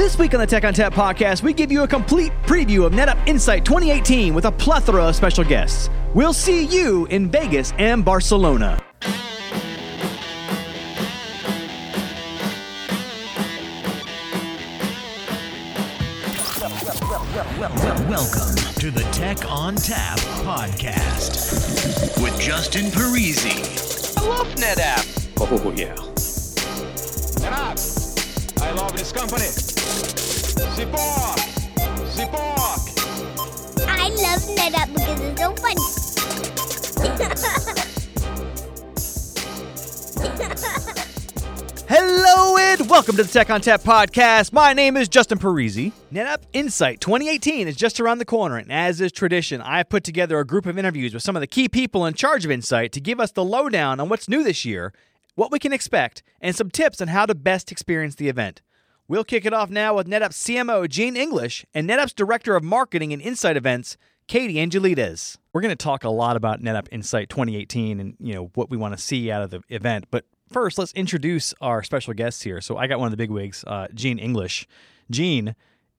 This week on the Tech ONTAP podcast, we give you a complete preview of NetApp Insight 2018 with a plethora of special guests. We'll see you in Vegas and Barcelona. Welcome to the Tech ONTAP podcast with Justin Parisi. I love NetApp. Oh, yeah. NetApp. I love this company. I love NetApp because it's so funny. Hello and welcome to the Tech ONTAP podcast. My name is Justin Parisi. NetApp Insight 2018 is just around the corner, and as is tradition, I have put together a group of interviews with some of the key people in charge of Insight to give us the lowdown on what's new this year, what we can expect, and some tips on how to best experience the event. We'll kick it off now with NetApp's CMO Jean English and NetApp's Director of Marketing and Insight Events, Katie Angelides. We're going to talk a lot about NetApp Insight 2018 and you know what we want to see out of the event, but first, let's introduce our special guests here. So I got one of the big wigs, uh, Jean English. Jean,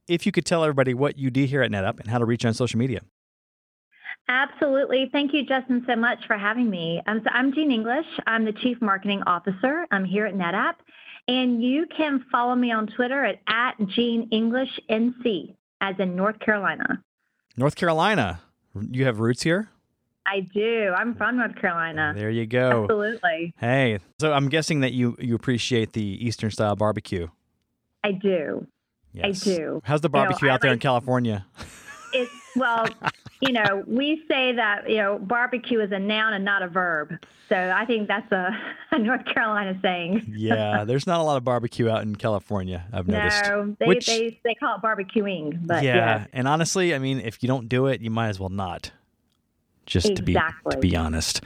if you could tell everybody what you do here at NetApp and how to reach you on social media. Absolutely. Thank you, Justin, so much for having me. Um, so I'm Jean English. I'm the Chief Marketing Officer. I'm here at NetApp. And you can follow me on Twitter at, at Jean English NC, as in North Carolina. North Carolina. You have roots here? I do. I'm from North Carolina. There you go. Absolutely. Hey, so I'm guessing that you you appreciate the Eastern style barbecue. I do. Yes. I do. How's the barbecue You know, I out there in California? It's well, you know, we say that you know barbecue is a noun and not a verb. So I think that's a, a North Carolina saying. yeah, there's not a lot of barbecue out in California. I've noticed. No, they, Which- they they call it barbecuing, but yeah, yeah. and honestly, I mean, if you don't do it, you might as well not. Just to be to be honest.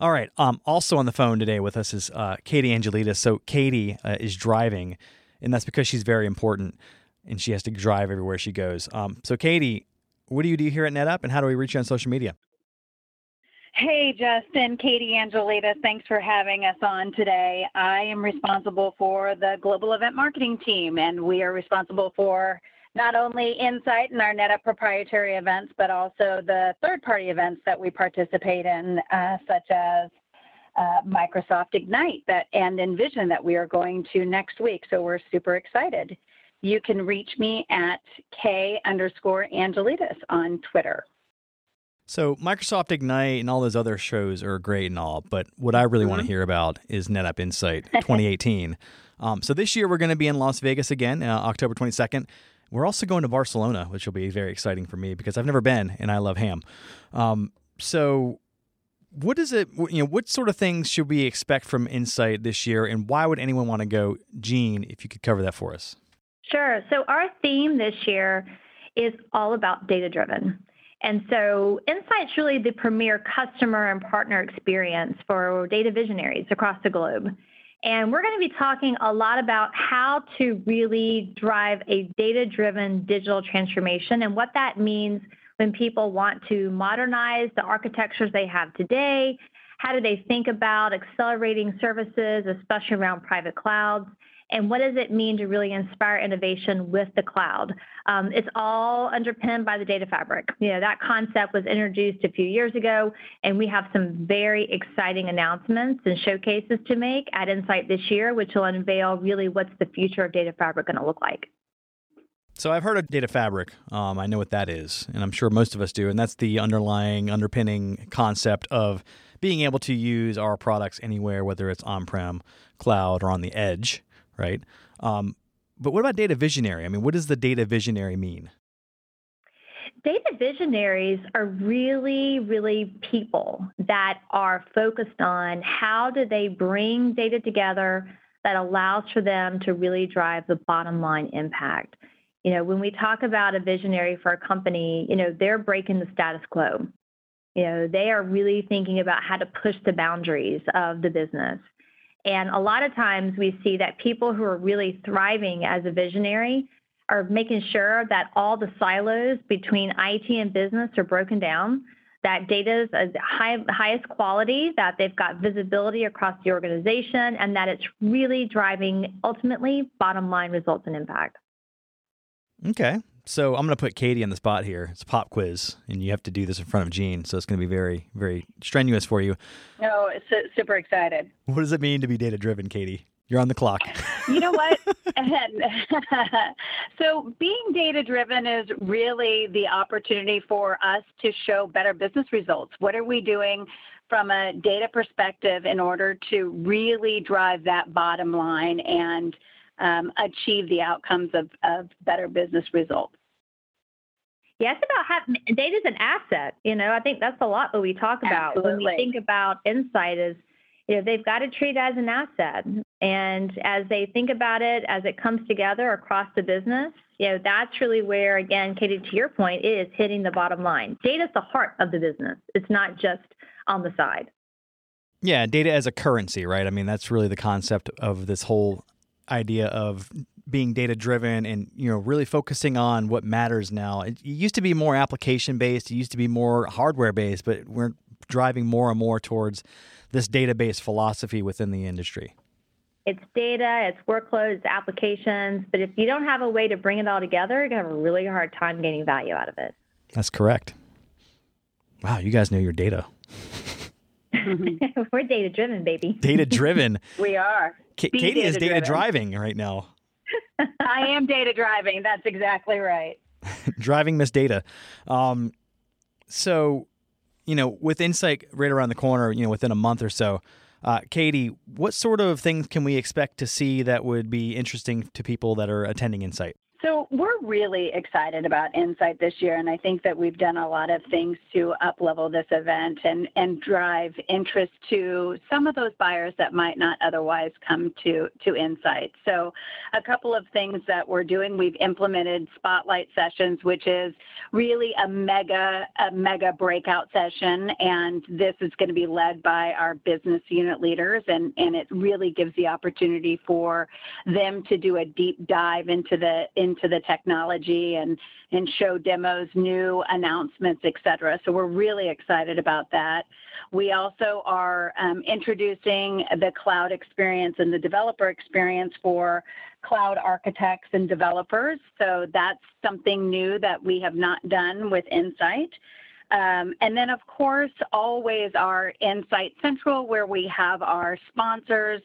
All right. Um. Also on the phone today with us is uh, Katie Angelita. So Katie uh, is driving, and that's because she's very important, and she has to drive everywhere she goes. Um. So Katie, what do you do here at NetApp, and how do we reach you on social media? Hey, Justin, Katie Angelita, thanks for having us on today. I am responsible for the global event marketing team, and we are responsible for not only Insight and our NetApp proprietary events, but also the third party events that we participate in, uh, such as uh, Microsoft Ignite that, and Envision that we are going to next week. So we're super excited. You can reach me at K underscore Angelitas on Twitter. So Microsoft Ignite and all those other shows are great and all, but what I really Mm-hmm. want to hear about is NetApp Insight 2018. um, so this year we're going to be in Las Vegas again, uh, October 22nd. We're also going to Barcelona, which will be very exciting for me because I've never been and I love ham. Um, so what is it? You know, what sort of things should we expect from Insight this year, and why would anyone want to go? Jean, if you could cover that for us. Sure. So our theme this year is all about data driven. And so Insight's really the premier customer and partner experience for data visionaries across the globe. And we're going to be talking a lot about how to really drive a data driven digital transformation and what that means when people want to modernize the architectures they have today. How do they think about accelerating services, especially around private clouds? And what does it mean to really inspire innovation with the cloud? Um, it's all underpinned by the data fabric. You know, that concept was introduced a few years ago, and we have some very exciting announcements and showcases to make at Insight this year, which will unveil really what's the future of data fabric going to look like. So I've heard of data fabric. Um, I know what that is, and I'm sure most of us do. And that's the underlying, underpinning concept of being able to use our products anywhere, whether it's on-prem, cloud, or on the edge, right? Um, but what about data visionary? I mean, what does the data visionary mean? Data visionaries are really, really people that are focused on how do they bring data together that allows for them to really drive the bottom line impact. You know, when we talk about a visionary for a company, you know, they're breaking the status quo. You know, they are really thinking about how to push the boundaries of the business. And a lot of times we see that people who are really thriving as a visionary are making sure that all the silos between IT and business are broken down, that data is of high, highest quality, that they've got visibility across the organization, and that it's really driving ultimately bottom line results and impact. Okay. So I'm going to put Katie on the spot here. It's a pop quiz, and you have to do this in front of Gene. So it's going to be very, very strenuous for you. No, su- super excited. What does it mean to be data driven, Katie? You're on the clock. You know what? so being data driven is really the opportunity for us to show better business results. What are we doing from a data perspective in order to really drive that bottom line and um, achieve the outcomes of, of better business results? Yeah, it's about having data is an asset. You know, I think that's a lot that we talk about when we think about insight is, you know, they've got to treat it as an asset. And as they think about it, as it comes together across the business, you know, that's really where, again, Katie, to your point, it is hitting the bottom line. Data is the heart of the business. It's not just on the side. Yeah, data as a currency, right? I mean, that's really the concept of this whole idea of being data driven and you know really focusing on what matters now. It used to be more application based, it used to be more hardware based, but we're driving more and more towards this database philosophy within the industry. It's data, it's workloads, applications, but if you don't have a way to bring it all together, you're going to have a really hard time gaining value out of it. That's correct. Wow, you guys know your data. We're data driven, baby. Data driven. We are. Ka- Be Katie is data driving right now. I am data driving. That's exactly right. driving Miss Data. Um, so, you know, with Insight right around the corner, you know, within a month or so, uh, Katie, what sort of things can we expect to see that would be interesting to people that are attending Insight? So we're really excited about Insight this year, and I think that we've done a lot of things to uplevel this event and, and drive interest to some of those buyers that might not otherwise come to, to Insight. So a couple of things that we're doing, we've implemented spotlight sessions, which is really a mega, a mega breakout session, and this is going to be led by our business unit leaders, and, and it really gives the opportunity for them to do a deep dive into the into the technology and and show demos, new announcements, et cetera. So we're really excited about that. We also are um, introducing the cloud experience and the developer experience for cloud architects and developers. So that's something new that we have not done with Insight. Um, and then, of course, always our Insight Central, where we have our sponsors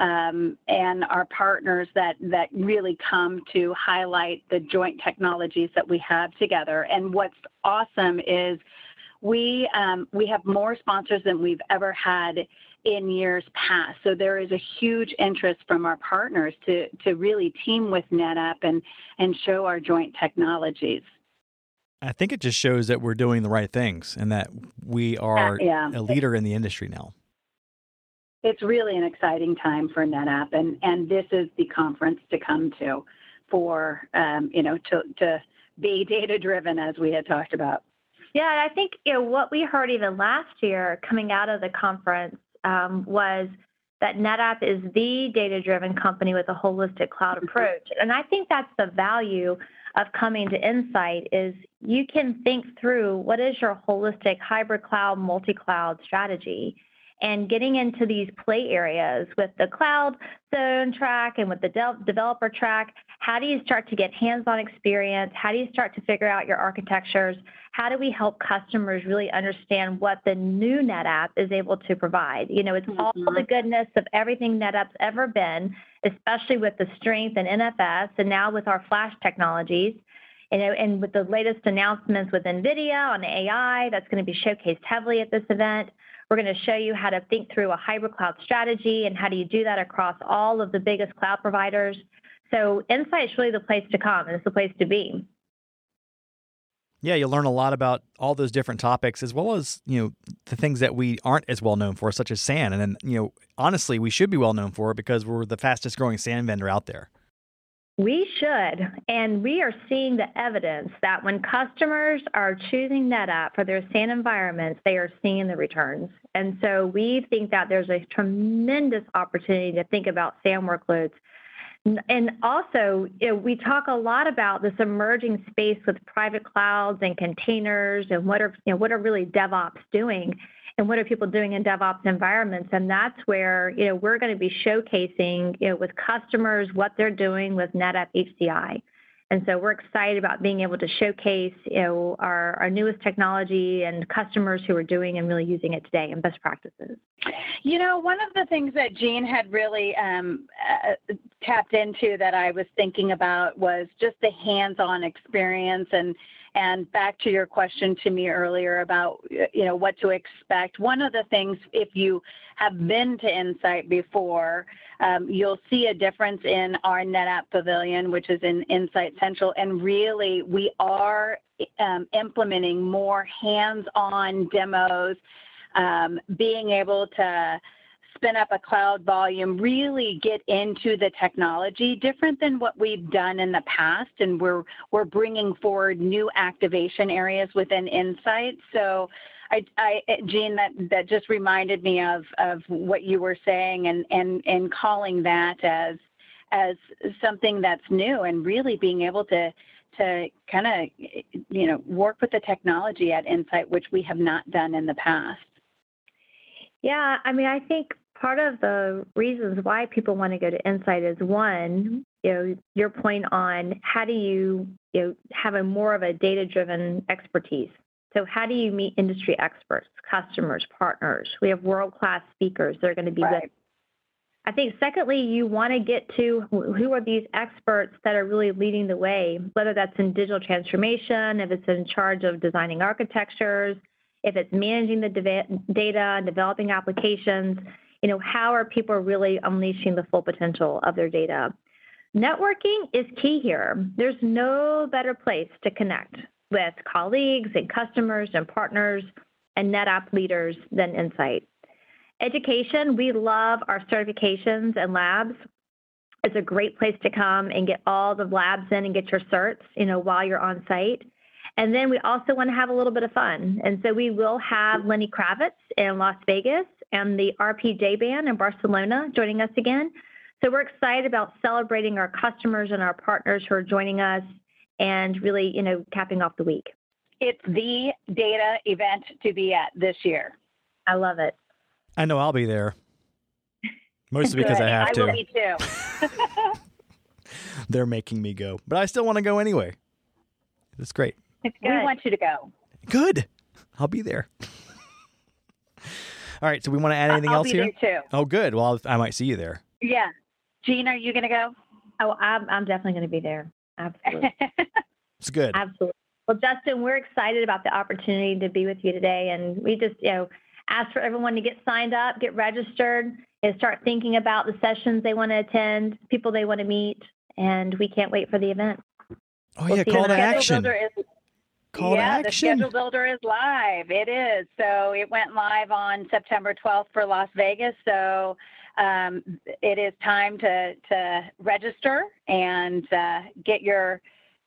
um, and our partners that, that really come to highlight the joint technologies that we have together. And what's awesome is we, um, we have more sponsors than we've ever had in years past. So there is a huge interest from our partners to, to really team with NetApp and, and show our joint technologies. I think it just shows that we're doing the right things and that we are yeah. a leader in the industry now. It's really an exciting time for NetApp, and and this is the conference to come to, for um, you know to to be data driven as we had talked about. Yeah, I think you know what we heard even last year coming out of the conference um, was that NetApp is the data-driven company with a holistic cloud approach, and I think that's the value of coming to Insight is you can think through what is your holistic hybrid cloud, multi-cloud strategy, and getting into these play areas with the cloud zone track and with the de- developer track. How do you start to get hands-on experience? How do you start to figure out your architectures? How do we help customers really understand what the new NetApp is able to provide? You know, it's all the mm-hmm. goodness of everything NetApp's ever been, especially with the strength in NFS and now with our flash technologies. You know, and with the latest announcements with NVIDIA on AI, that's going to be showcased heavily at this event. We're going to show you how to think through a hybrid cloud strategy and how do you do that across all of the biggest cloud providers. So Insight's really the place to come and it's the place to be. Yeah, you'll learn a lot about all those different topics as well as, you know, the things that we aren't as well known for, such as SAN. And then, you know, honestly, we should be well known for it because we're the fastest growing SAN vendor out there. We should. And we are seeing the evidence that when customers are choosing NetApp for their SAN environments, they are seeing the returns. And so we think that there's a tremendous opportunity to think about SAN workloads. And also, you know, we talk a lot about this emerging space with private clouds and containers and what are, you know, what are really DevOps doing and what are people doing in DevOps environments? And that's where you know we're going to be showcasing you know with customers what they're doing with NetApp HCI. And so we're excited about being able to showcase, you know, our, our newest technology and customers who are doing and really using it today and best practices. You know, one of the things that Jean had really um, uh, tapped into that I was thinking about was just the hands-on experience and and back to your question to me earlier about you know what to expect. One of the things, if you have been to Insight before, um, you'll see a difference in our NetApp Pavilion, which is in Insight Central, and really we are um, implementing more hands-on demos, um, being able to spin up a cloud volume, really get into the technology different than what we've done in the past. And we're, we're bringing forward new activation areas within Insight. So I, I, Jean, that, that just reminded me of, of what you were saying and, and, and calling that as, as something that's new and really being able to, to kind of, you know, work with the technology at Insight, which we have not done in the past. Yeah, I mean, I think part of the reasons why people want to go to Insight is one, you know, your point on how do you, you know, have a more of a data-driven expertise. So how do you meet industry experts, customers, partners? We have world-class speakers that are going to be right. I think secondly, you want to get to who are these experts that are really leading the way, whether that's in digital transformation, if it's in charge of designing architectures, if it's managing the data, and developing applications you know, how are people really unleashing the full potential of their data? Networking is key here. There's no better place to connect with colleagues and customers and partners and NetApp leaders than Insight. Education, we love our certifications and labs. It's a great place to come and get all the labs in and get your certs, you know, while you're on site. And then we also want to have a little bit of fun. And so we will have Lenny Kravitz in Las Vegas and the RPJ band in Barcelona joining us again. So we're excited about celebrating our customers and our partners who are joining us and really, you know, capping off the week. It's the data event to be at this year. I love it. I know I'll be there. Mostly because I have I to. Will be too. They're making me go, but I still want to go anyway. It's great. It's good. We want you to go. Good. I'll be there. All right. So we want to add anything I'll else be here? There too. Oh, good. Well, I might see you there. Yeah. Jean, are you going to go? Oh, I'm, I'm definitely going to be there. Absolutely. it's good. Absolutely. Well, Justin, we're excited about the opportunity to be with you today. And we just, you know, ask for everyone to get signed up, get registered, and start thinking about the sessions they want to attend, people they want to meet. And we can't wait for the event. Oh, we'll yeah. Call to action. Is, Call yeah, to the schedule builder is live. It is. So it went live on September 12th for Las Vegas. So um, it is time to to register and uh, get your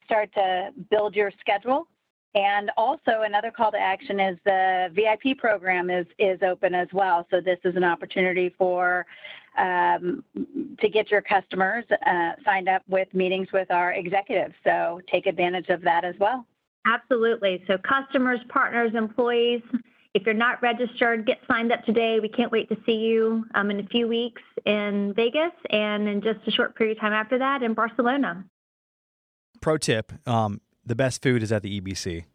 start to build your schedule. And also another call to action is the VIP program is is open as well. So this is an opportunity for um, to get your customers uh, signed up with meetings with our executives. So take advantage of that as well. Absolutely. So customers, partners, employees, if you're not registered, get signed up today. We can't wait to see you um, in a few weeks in Vegas and in just a short period of time after that in Barcelona. Pro tip um, the best food is at the EBC.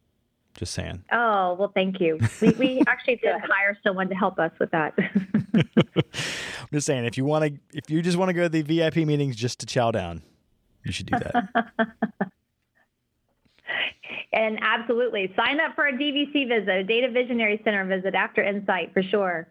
Just saying. Oh, well, thank you. We, we actually did hire someone to help us with that. I'm just saying, if you want to, if you just want to go to the VIP meetings just to chow down, you should do that. And absolutely, sign up for a DVC visit, a Data Visionary Center visit after Insight for sure.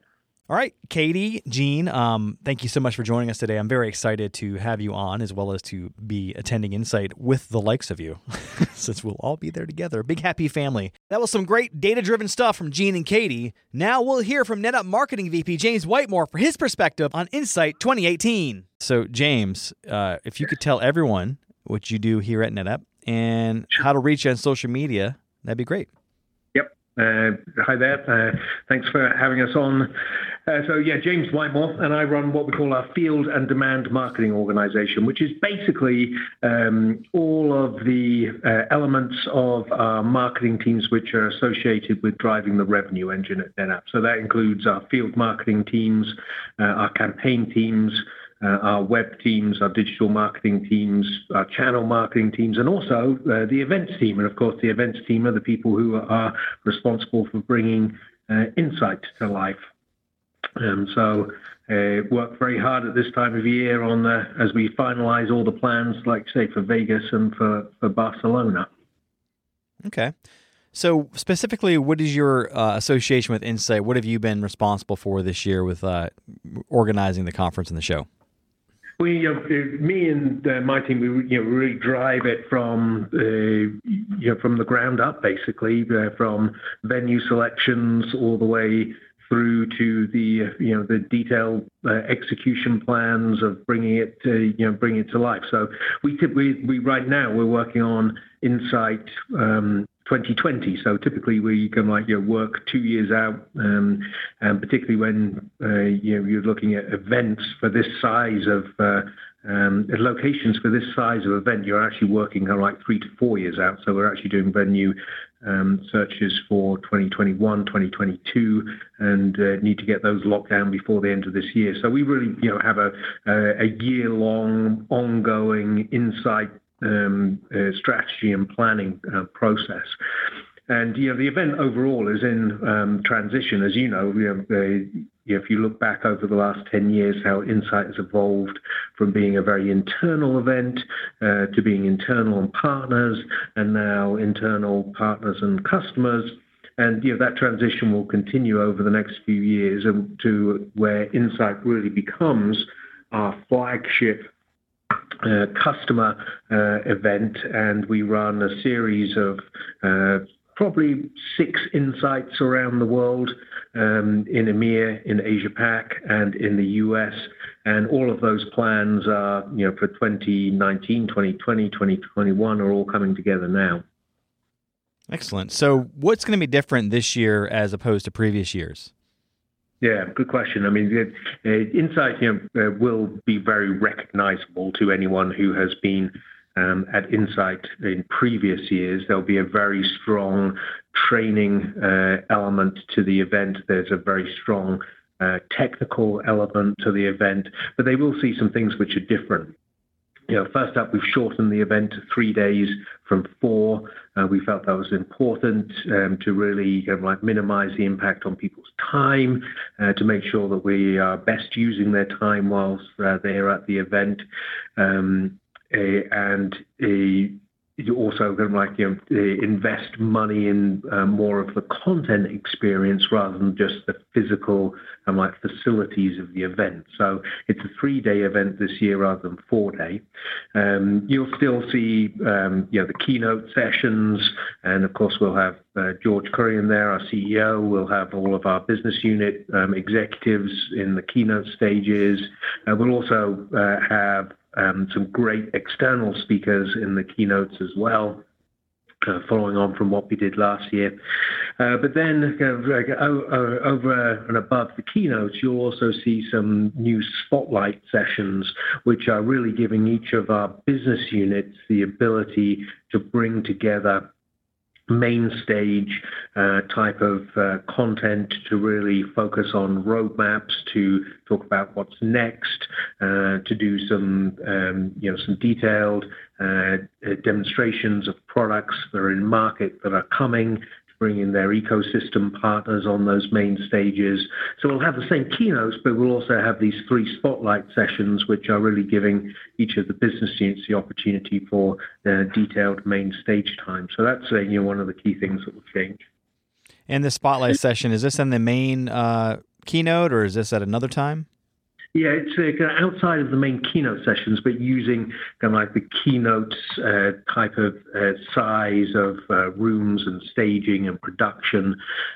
All right, Katie, Jean, um, thank you so much for joining us today. I'm very excited to have you on as well as to be attending Insight with the likes of you, since we'll all be there together. Big happy family. That was some great data driven stuff from Jean and Katie. Now we'll hear from NetApp Marketing VP James Whitemore for his perspective on Insight 2018. So, James, uh, if you could tell everyone what you do here at NetApp and how to reach you on social media, that'd be great. Yep. Uh, hi there. Uh, thanks for having us on. Uh, so, yeah, James Whitemore, and I run what we call our field and demand marketing organization, which is basically um, all of the uh, elements of our marketing teams which are associated with driving the revenue engine at NetApp. So, that includes our field marketing teams, uh, our campaign teams, our web teams, our digital marketing teams, our channel marketing teams, and also uh, the events team. And of course, the events team are the people who are responsible for bringing uh, insight to life. Um, so uh, work very hard at this time of year as we finalize all the plans, like say for Vegas and for, Barcelona. Okay. So specifically, what is your uh, association with Insight? What have you been responsible for this year with uh, organizing the conference and the show? We, uh, me and uh, my team, we you know, really drive it from uh, you know from the ground up, basically, from venue selections all the way through to the you know the detailed execution plans of bringing it to you know bringing it to life. So we we, we right now we're working on Insight um, 2020. So typically we can like you know, work two years out, um, and particularly when uh, you know, you're looking at events for this size of uh, um, locations for this size of event, you're actually working kind of like three to four years out. So we're actually doing venue um, searches for 2021, 2022, and uh, need to get those locked down before the end of this year. So we really, you know, have a a, a year-long, ongoing insight strategy and planning uh, process. And you know, the event overall is in um, transition, as you know. Know, if you look back over the last 10 years, how Insight has evolved from being a very internal event uh, to being internal and partners, and now internal partners and customers. And you know, that transition will continue over the next few years and to where Insight really becomes our flagship uh, customer uh, event, and we run a series of uh, probably six insights around the world um, in EMEA, in Asia Pac, and in the US. And all of those plans are, you know, for 2019, 2020, 2021 are all coming together now. Excellent. So, what's going to be different this year as opposed to previous years? Yeah, good question. I mean, uh, Insight you know, uh, will be very recognizable to anyone who has been um, at Insight in previous years. There'll be a very strong training uh, element to the event. There's a very strong uh, technical element to the event, but they will see some things which are different you know, first up, we've shortened the event to three days from four. Uh, we felt that was important um, to really um, like minimize the impact on people's time, uh, to make sure that we are best using their time whilst uh, they're at the event. Um, and you also going to like you know invest money in uh, more of the content experience rather than just the physical um, like facilities of the event. So it's a three-day event this year rather than four-day. Um, you'll still see um, you know the keynote sessions, and of course we'll have uh, George Kurian there, our CEO. We'll have all of our business unit um, executives in the keynote stages. Uh, we'll also uh, have um, some great external speakers in the keynotes as well. Uh, following on from what we did last year. Uh, but then uh, over and above the keynotes, you'll also see some new spotlight sessions, which are really giving each of our business units the ability to bring together main stage uh, type of uh, content to really focus on roadmaps, to talk about what's next, uh, to do some um, you know some detailed demonstrations of products that are in market that are coming, bring in their ecosystem partners on those main stages. So we'll have the same keynotes, but we'll also have these three spotlight sessions, which are really giving each of the business units the opportunity for their detailed main stage time. So that's uh, you know one of the key things that will change. And the spotlight session is this in the main uh, keynote, or is this at another time? Yeah, it's uh, outside of the main keynote sessions, but using kind of like the keynote uh, type of uh, size of uh, rooms and staging and production.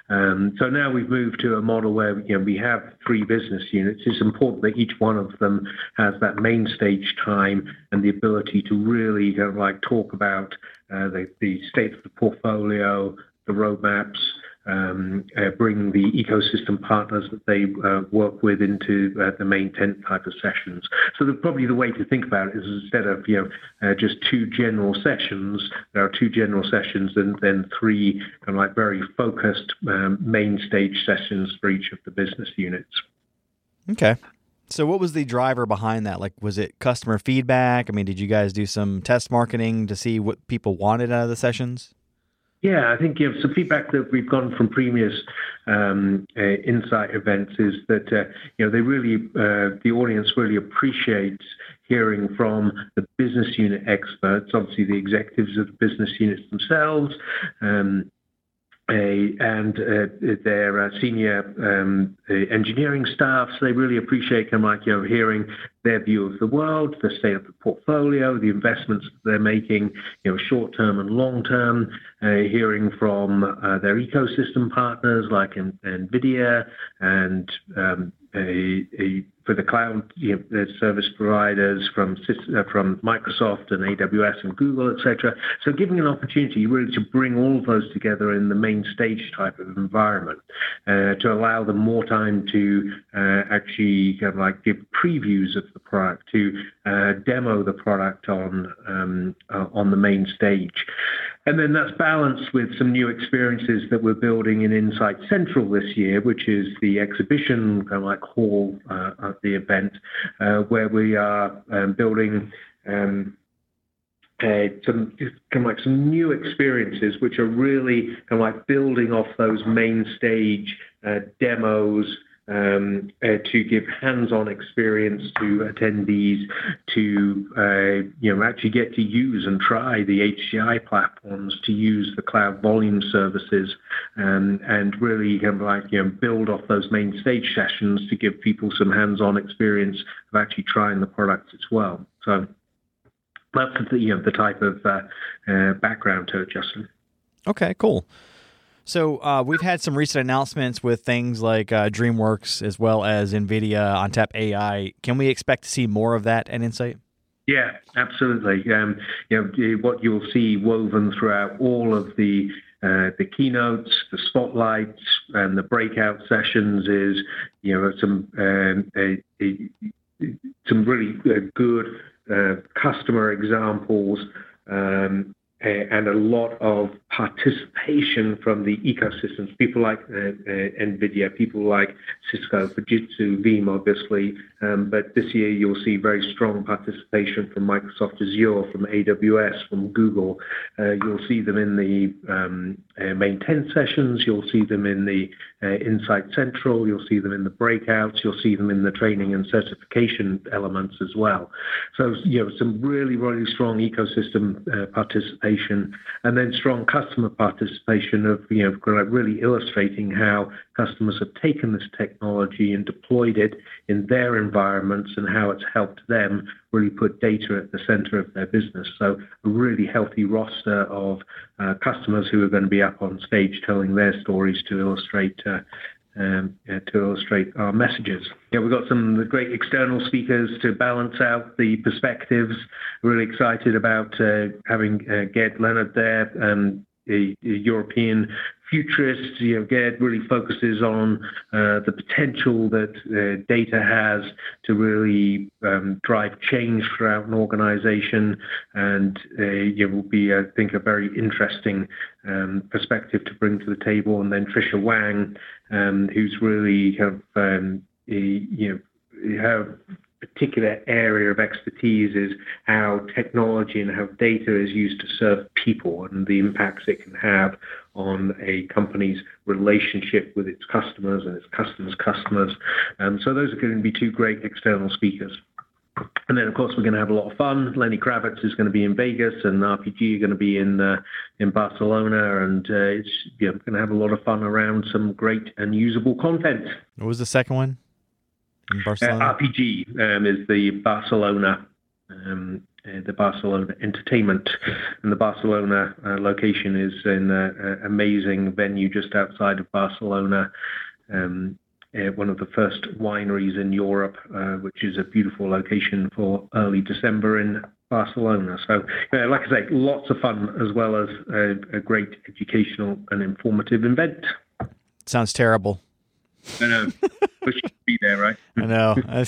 Um, so now we've moved to a model where you know we have three business units. It's important that each one of them has that main stage time and the ability to really kind of like talk about uh, the, the state of the portfolio, the roadmaps um, uh, bring the ecosystem partners that they uh, work with into uh, the main tent type of sessions. So the, probably the way to think about it is instead of you know uh, just two general sessions, there are two general sessions and then three kind of like very focused um, main stage sessions for each of the business units. Okay. So, what was the driver behind that? Like, was it customer feedback? I mean, did you guys do some test marketing to see what people wanted out of the sessions? Yeah, I think know, some feedback that we've gotten from previous um, uh, insight events is that uh, you know they really uh, the audience really appreciates hearing from the business unit experts, obviously the executives of the business units themselves. Um, and uh, their uh, senior um, uh, engineering staff. So they really appreciate know hearing their view of the world, the state of the portfolio, the investments they're making, you know, short term and long term. hearing from their ecosystem partners like NVIDIA and um, for the cloud you know, service providers from uh, Microsoft and AWS and Google, etc. So giving an opportunity really to bring all of those together in the main stage type of environment uh, to allow them more time to uh, actually kind of like give previews of the product, to demo the product on um, on the main stage. And then that's balanced with some new experiences that we're building in Insight Central this year, which is the exhibition kind of like hall uh, of the event, uh, where we are um, building um, some kind of like some new experiences, which are really kind of like building off those main stage uh, demos to give hands-on experience to attendees to uh, you know actually get to use and try the HCI platforms to use the cloud volume services um, and really kind of like you know build off those main stage sessions to give people some hands-on experience of actually trying the products as well. So that's the you know the type of uh, uh background to it, Justin. Okay, cool. So uh, we've had some recent announcements with things like uh, DreamWorks as well as NVIDIA ONTAP AI. Can we expect to see more of that at Insight? Yeah, absolutely. Um, you know, what you'll see woven throughout all of the uh, the keynotes, the spotlights, and the breakout sessions is you know some um, a, a, some really uh, good uh, customer examples um, and a lot of participation from the ecosystems, people like uh, uh, NVIDIA, people like Cisco, Fujitsu, Veeam, obviously. Um, but this year you'll see very strong participation from Microsoft Azure, from AWS, from Google. Uh, you'll see them in the um, uh, main 10 sessions. You'll see them in the uh, Insight Central. You'll see them in the breakouts. You'll see them in the training and certification elements as well. So, you know, some really, really strong ecosystem uh, participation and then strong customer participation of, you know, really illustrating how customers have taken this technology and deployed it in their environments and how it's helped them really put data at the center of their business. So a really healthy roster of uh, customers who are going to be up on stage telling their stories to illustrate uh, um, to illustrate our messages. Yeah, we've got some great external speakers to balance out the perspectives. Really excited about uh, having uh, Gerd Leonhard there, um, a, a European futurist. You know, Gerd really focuses on uh, the potential that uh, data has to really um, drive change throughout an organization, and uh, it will be, I think, a very interesting um, perspective to bring to the table. And then Tricia Wang, um, who's really kind of um, you know her particular area of expertise is how technology and how data is used to serve people and the impacts it can have on a company's relationship with its customers and its customers' customers. Um, so those are going to be two great external speakers. And then, of course, we're going to have a lot of fun. Lenny Kravitz is going to be in Vegas, and RPG are going to be in uh, in Barcelona, and uh, it's yeah, going to have a lot of fun around some great and usable content. What was the second one? Barcelona? Uh, RPG um, is the Barcelona, um, uh, the Barcelona Entertainment, and the Barcelona uh, location is in an amazing venue just outside of Barcelona. Um, uh, one of the first wineries in Europe, uh, which is a beautiful location for early December in Barcelona. So, uh, like I say, lots of fun as well as a, a great educational and informative event. Sounds terrible. I know. you be there, right? I know. I,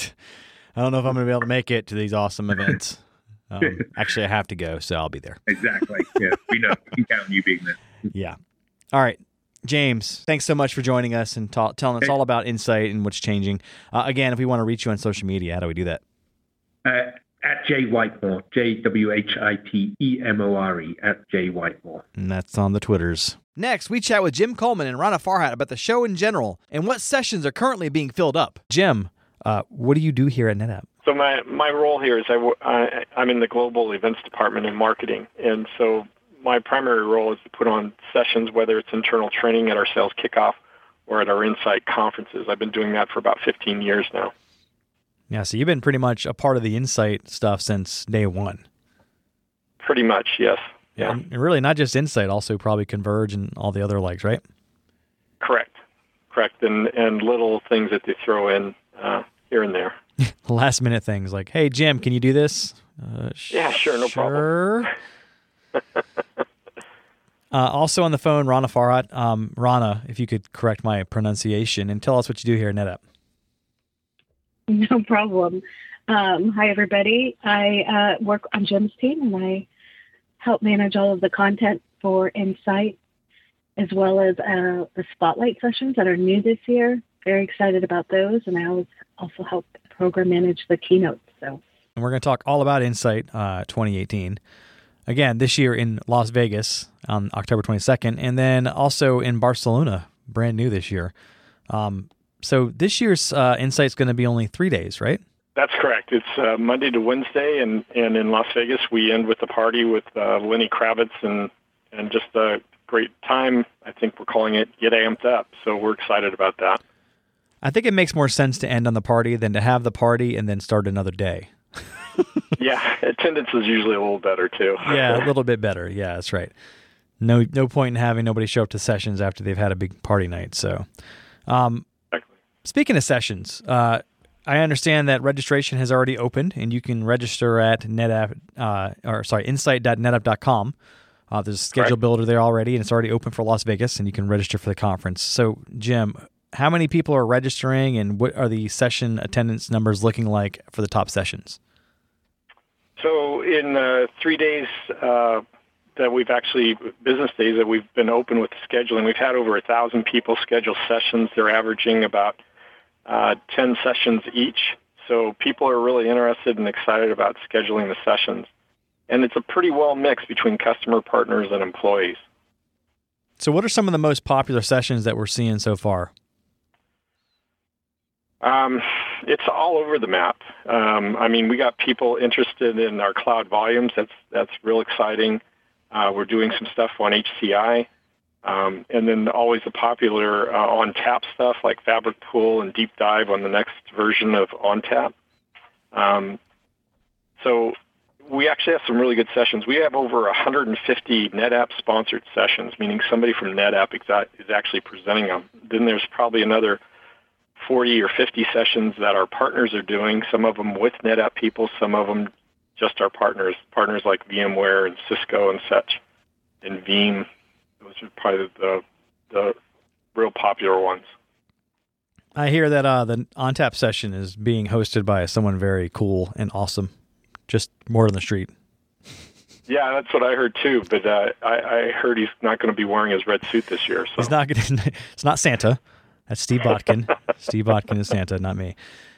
I don't know if I'm going to be able to make it to these awesome events. Um, actually, I have to go, so I'll be there. Exactly. Yeah, we know. We can count on you being there. Yeah. All right. James, thanks so much for joining us and ta- telling us all about Insight and what's changing. Uh, again, if we want to reach you on social media, how do we do that? Uh, at J Whitemore, J W H I T E M O R E, at J Whitemore. And that's on the Twitters. Next, we chat with Jim Coleman and Rana Farhat about the show in general and what sessions are currently being filled up. Jim, uh, what do you do here at NetApp? So my my role here is I I'm in the global events department in marketing, and so my primary role is to put on sessions, whether it's internal training at our sales kickoff or at our Insight conferences. I've been doing that for about 15 years now. Yeah, so you've been pretty much a part of the Insight stuff since day one. Pretty much, yes. Yeah, And and really not just Insight, also probably Converge and all the other legs, right? correct, correct, and and little things that they throw in uh, here and there. Last minute things like, hey, Jim, can you do this? Uh, Yeah, sure, no problem. Uh, also on the phone, Rana Farhat. Um, Rana, if you could correct my pronunciation and tell us what you do here at NetApp. No problem. Um, hi, everybody. I uh, work on Jim's team and I help manage all of the content for Insight as well as uh, the spotlight sessions that are new this year. Very excited about those. And I always also help program manage the keynotes. So, And we're going to talk all about Insight uh, 2018. Again, this year in Las Vegas on October 22nd, and then also in Barcelona, brand new this year. Um, so this year's uh, Insight's going to be only three days, right? That's correct. It's uh, Monday to Wednesday, and, and in Las Vegas we end with a party with uh, Lenny Kravitz and and just a great time. I think we're calling it Get Amped Up, so we're excited about that. I think it makes more sense to end on the party than to have the party and then start another day. yeah, attendance is usually a little better too. Yeah, a little bit better. Yeah, that's right. No, no point in having nobody show up to sessions after they've had a big party night. So, um, Exactly. speaking of sessions, uh, I understand that registration has already opened, and you can register at NetApp, uh, or sorry, insight.netapp.com. Uh, there's a schedule builder there already, and it's already open for Las Vegas, and you can register for the conference. So, Jim, how many people are registering, and what are the session attendance numbers looking like for the top sessions? So in uh, three days uh, that we've actually business days that we've been open with scheduling, we've had over a thousand people schedule sessions. They're averaging about uh, ten sessions each. So people are really interested and excited about scheduling the sessions, and it's a pretty well mix between customer partners and employees. So, what are some of the most popular sessions that we're seeing so far? Um, it's all over the map. Um, I mean, we got people interested in our cloud volumes. That's that's real exciting. Uh, we're doing some stuff on HCI, um, and then always the popular uh, ONTAP stuff like FabricPool and Deep Dive on the next version of ONTAP. Um, so we actually have some really good sessions. We have over 150 NetApp sponsored sessions, meaning somebody from NetApp is actually presenting them. Then there's probably another 40 or 50 sessions that our partners are doing, some of them with NetApp people, some of them just our partners, partners like VMware and Cisco and such, and Veeam. Those are probably the, the real popular ones. I hear that uh, the ONTAP session is being hosted by someone very cool and awesome, just more on the street. Yeah, that's what I heard too. But uh, I, I heard he's not going to be wearing his red suit this year. So He's not gonna, It's not Santa. That's Steve Botkin. Steve Botkin is Santa, not me.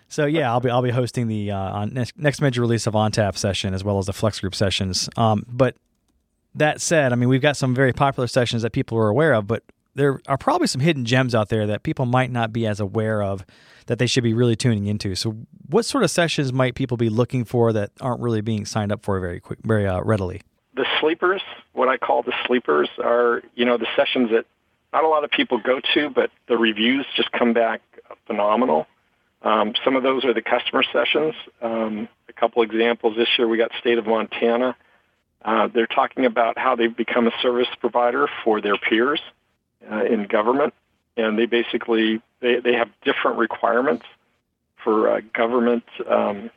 So yeah, I'll be I'll be hosting the uh, on next, next major release of ONTAP session as well as the FlexGroup sessions. Um, but that said, I mean we've got some very popular sessions that people are aware of, but there are probably some hidden gems out there that people might not be as aware of that they should be really tuning into. So, what sort of sessions might people be looking for that aren't really being signed up for very quick, very uh, readily? the sleepers, what I call the sleepers, are you know the sessions that not a lot of people go to, but the reviews just come back phenomenal. Um, some of those are the customer sessions. Um, a couple examples this year, we got State of Montana. Uh, they're talking about how they've become a service provider for their peers uh, in government, and they basically they, they have different requirements for uh, government um,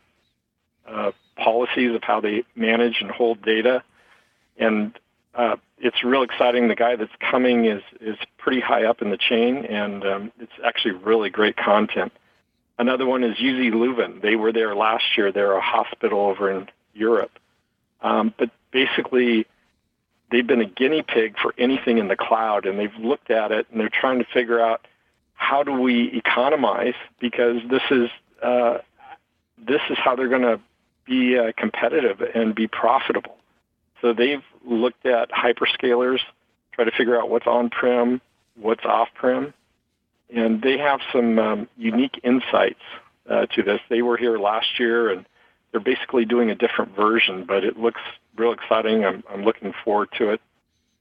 uh, policies of how they manage and hold data and uh, it's real exciting. The guy that's coming is is pretty high up in the chain, and um, it's actually really great content. Another one is UZ Leuven. They were there last year. They're a hospital over in Europe, um, but basically, they've been a guinea pig for anything in the cloud, and they've looked at it and they're trying to figure out how do we economize because this is uh, this is how they're going to be uh, competitive and be profitable. So they've looked at hyperscalers, try to figure out what's on-prem, what's off-prem, and they have some um, unique insights uh, to this. They were here last year, and they're basically doing a different version, but it looks real exciting. I'm, I'm looking forward to it.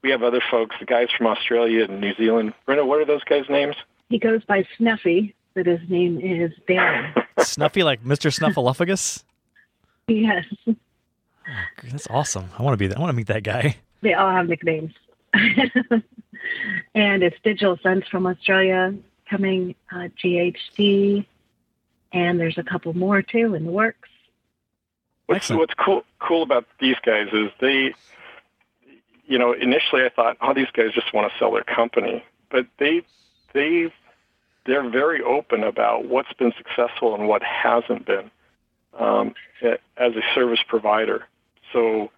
We have other folks, the guys from Australia and New Zealand. Brenda, what are those guys' names? He goes by Snuffy, but his name is Darren. Snuffy, like Mr. Snuffleupagus. yes, Oh, that's awesome. I want to be that. I want to meet that guy. they all have nicknames. and it's Digital Sense from Australia coming, uh, GHD, and there's a couple more too in the works. What's, what's cool cool about these guys is they, you know, initially I thought, oh, these guys just want to sell their company, but they they they're very open about what's been successful and what hasn't been um, as a service provider. So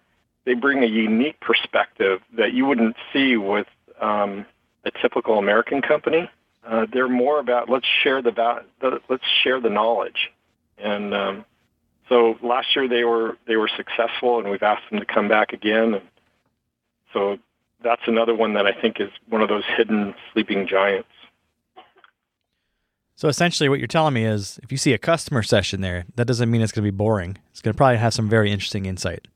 they bring a unique perspective that you wouldn't see with um, a typical American company. Uh, they're more about let's share the, val- the let's share the knowledge, and um, so last year they were they were successful, and we've asked them to come back again. And so that's another one that I think is one of those hidden sleeping giants. So essentially, what you're telling me is, if you see a customer session there, that doesn't mean it's going to be boring. It's going to probably have some very interesting insight.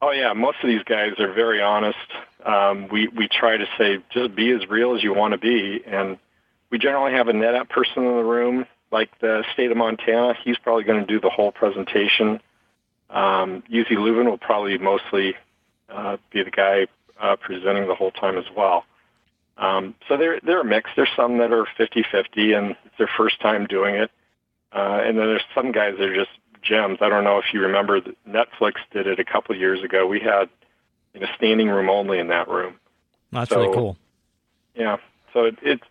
Oh yeah, most of these guys are very honest. Um, we we try to say just be as real as you want to be, and we generally have a NetApp person in the room, like the state of Montana. He's probably going to do the whole presentation. Um, Lubin will probably mostly uh, be the guy uh, presenting the whole time as well. Um, so they're they're a mix. There's some that are 50-50 and it's their first time doing it, uh, and then there's some guys that are just gems. I don't know if you remember that Netflix did it a couple of years ago. We had you know standing room only in that room. That's So- really cool. Yeah. So it, it's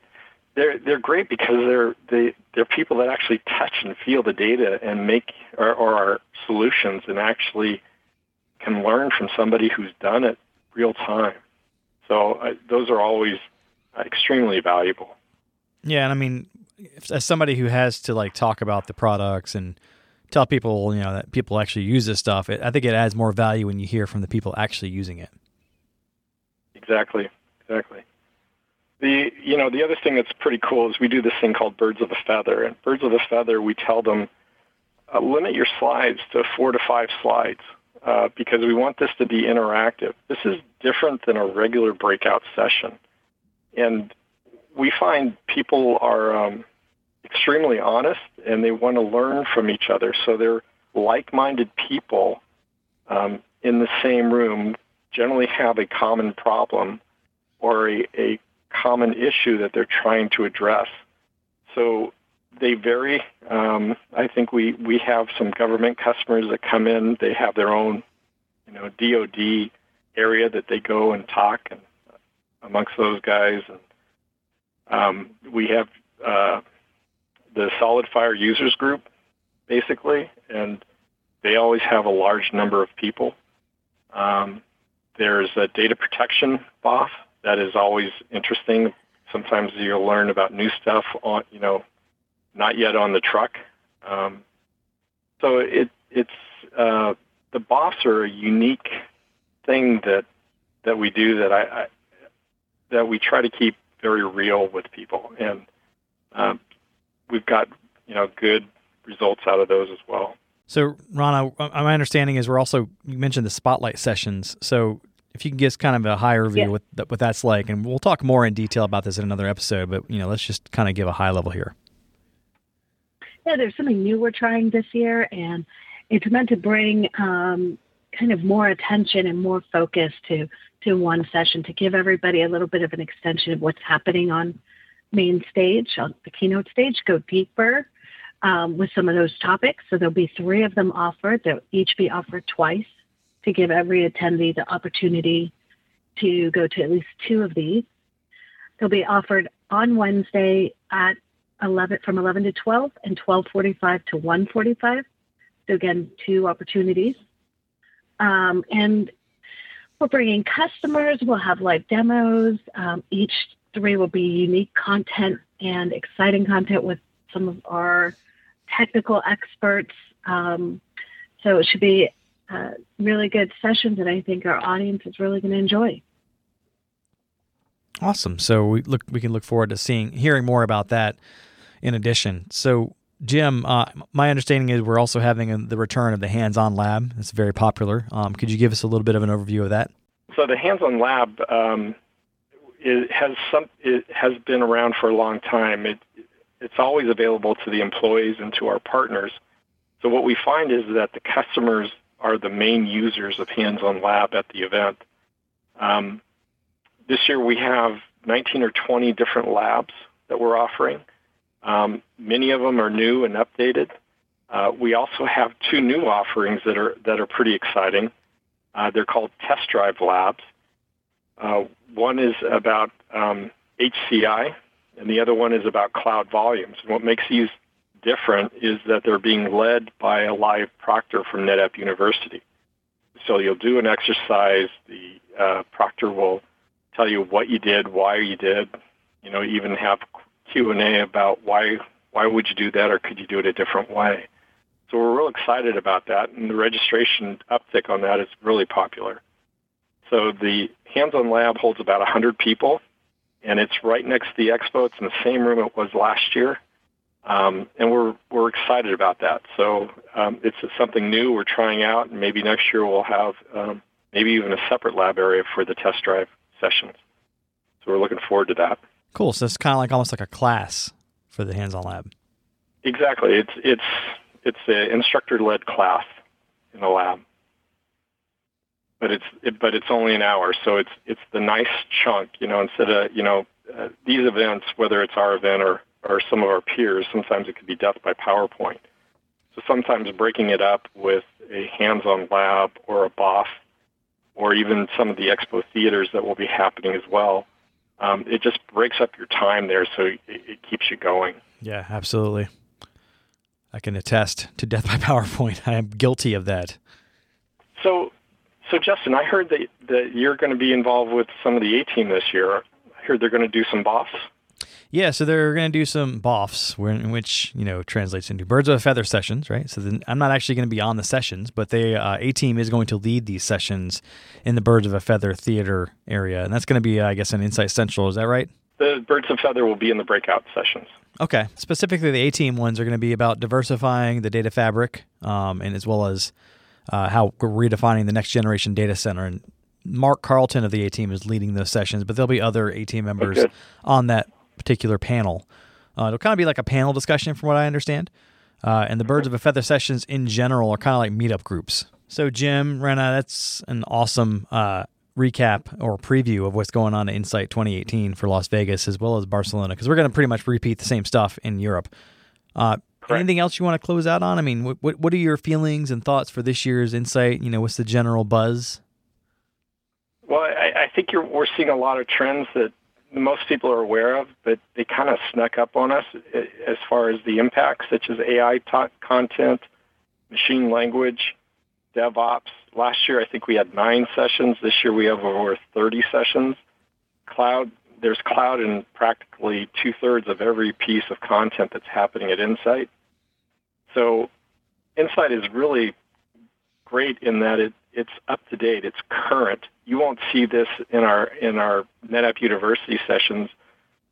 they're they're great because they're they they're people that actually touch and feel the data and make or, or our solutions and actually can learn from somebody who's done it real time. So uh, those are always extremely valuable. Yeah, and I mean, if, as somebody who has to like talk about the products and tell people, you know, that people actually use this stuff, it, I think it adds more value when you hear from the people actually using it. Exactly. Exactly. The you know the other thing that's pretty cool is we do this thing called birds of a feather, and birds of a feather we tell them uh, limit your slides to four to five slides uh, because we want this to be interactive. This is different than a regular breakout session, and we find people are um, extremely honest and they want to learn from each other. So they're like-minded people um, in the same room generally have a common problem or a, a common issue that they're trying to address. So they vary. Um, I think we, we have some government customers that come in. They have their own, you know, DoD area that they go and talk and amongst those guys. And um, we have uh, the SolidFire Users Group, basically, and they always have a large number of people. Um, there's a data protection BOF that is always interesting. Sometimes you'll learn about new stuff on, you know, not yet on the truck. Um, so it it's uh, the BOFs are a unique thing that that we do that I, I that we try to keep very real with people, and um, we've got you know good results out of those as well. So, Rana, uh, my understanding is we're also you mentioned the spotlight sessions. So, if you can give us kind of a higher view Yeah. what that, what that's like, and we'll talk more in detail about this in another episode. But you know, let's just kind of give a high level here. yeah, there's something new we're trying this year, and it's meant to bring um, kind of more attention and more focus to to one session to give everybody a little bit of an extension of what's happening on main stage, on the keynote stage, go deeper um, with some of those topics. So there'll be three of them offered. They'll each be offered twice to give every attendee the opportunity to go to at least two of these. They'll be offered on Wednesday at 11 from 11 to 12 and 12:45 to 1:45. So again, two opportunities. Um, and we're bringing customers. We'll have live demos. Um, each three will be unique content and exciting content with some of our technical experts. Um, so it should be uh, really good sessions, that I think our audience is really going to enjoy. Awesome. So we look we can look forward to seeing hearing more about that. In addition, so Jim, uh, my understanding is we're also having a, the return of the hands-on lab. It's very popular. Um, could you give us a little bit of an overview of that? So the hands-on lab um, it has some it has been around for a long time. It it's always available to the employees and to our partners. So what we find is that the customers are the main users of hands-on lab at the event. Um, this year we have 19 or 20 different labs that we're offering. Um, many of them are new and updated. Uh, we also have two new offerings that are that are pretty exciting. Uh, they're called test drive labs. Uh, one is about um, HCI, and the other one is about cloud volumes. And what makes these different is that they're being led by a live proctor from NetApp University. So you'll do an exercise. The uh, proctor will tell you what you did, why you did. You know, even have Q and A about why why would you do that, or could you do it a different way. So we're real excited about that, and the registration uptick on that is really popular. So the hands-on lab holds about 100 people, and it's right next to the expo. It's in the same room it was last year, um, and we're we're excited about that. So um, it's something new we're trying out, and maybe next year we'll have um, maybe even a separate lab area for the test drive sessions. So we're looking forward to that. Cool. So it's kind of like almost like a class for the hands-on lab. Exactly. It's it's it's an instructor-led class in the lab, but it's it, but it's only an hour, so it's it's the nice chunk. You know, instead of you know uh, these events, whether it's our event or or some of our peers, sometimes it could be death by PowerPoint. So sometimes breaking it up with a hands-on lab or a BOF or even some of the expo theaters that will be happening as well. Um, it just breaks up your time there, so it, it keeps you going. Yeah, absolutely. I can attest to death by PowerPoint. I am guilty of that. So, so Justin, I heard that that you're going to be involved with some of the A team this year. I heard they're going to do some BOFs. Yeah, so they're going to do some BOFs, in which you know translates into birds of a feather sessions, right? So then I'm not actually going to be on the sessions, but they uh, a team is going to lead these sessions in the birds of a feather theater area, and that's going to be, I guess, an Insight Central. Is that right? The birds of feather will be in the breakout sessions. Okay, specifically the A team ones are going to be about diversifying the data fabric, um, and as well as uh, how we're redefining the next generation data center. And Mark Carlton of the A team is leading those sessions, but there'll be other A team members Okay. on that particular panel. Uh, it'll kind of be like a panel discussion, from what I understand. Uh, and the Birds of a Feather sessions in general are kind of like meetup groups. So, Jim, Rena, that's an awesome uh, recap or preview of what's going on at Insight 2018 for Las Vegas as well as Barcelona, because we're going to pretty much repeat the same stuff in Europe. Uh, anything else you want to close out on? I mean, what, what what are your feelings and thoughts for this year's Insight? You know, what's the general buzz? Well, I, I think you're, we're seeing a lot of trends that most people are aware of, but they kind of snuck up on us uh, as far as the impacts, such as AI ta- content, machine language, DevOps. Last year, I think we had nine sessions. This year, we have over 30 sessions. Cloud, there's cloud in practically two thirds of every piece of content that's happening at Insight. So, Insight is really great in that it, it's up to date, it's current. You won't see this in our in our NetApp University sessions,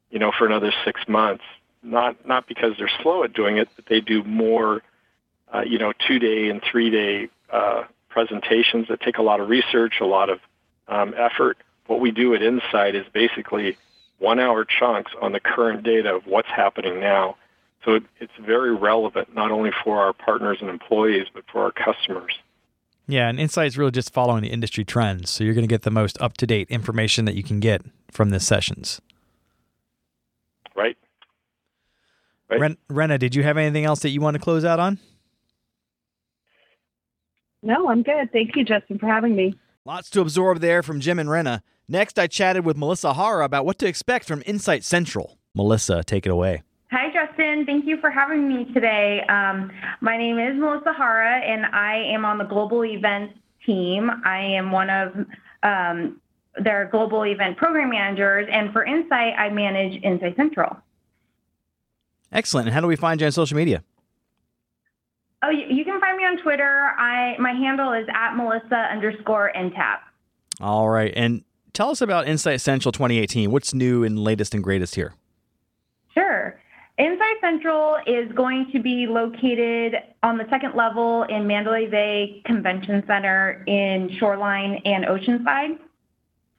you know, for another six months. Not not because they're slow at doing it, but they do more, uh, you know, two day and three day uh, presentations that take a lot of research, a lot of um, effort. What we do at Insight is basically one hour chunks on the current data of what's happening now. So it, it's very relevant not only for our partners and employees, but for our customers. Yeah, and Insight is really just following the industry trends. So you're going to get the most up to date information that you can get from the sessions. Right. Right. Ren- Rena, did you have anything else that you want to close out on? No, I'm good. Thank you, Justin, for having me. Lots to absorb there from Jim and Rena. Next, I chatted with Melissa Hara about what to expect from Insight Central. Melissa, take it away. Hi, Justin. Thank you for having me today. Um, my name is Melissa Hara, and I am on the global events team. I am one of um, their global event program managers. And for Insight, I manage Insight Central. Excellent. And how do we find you on social media? Oh, you, you can find me on Twitter. I my handle is at Melissa underscore NTAP. All right. And tell us about Insight Central 2018. What's new and latest and greatest here? Sure. Insight Central is going to be located on the second level in Mandalay Bay Convention Center in Shoreline and Oceanside.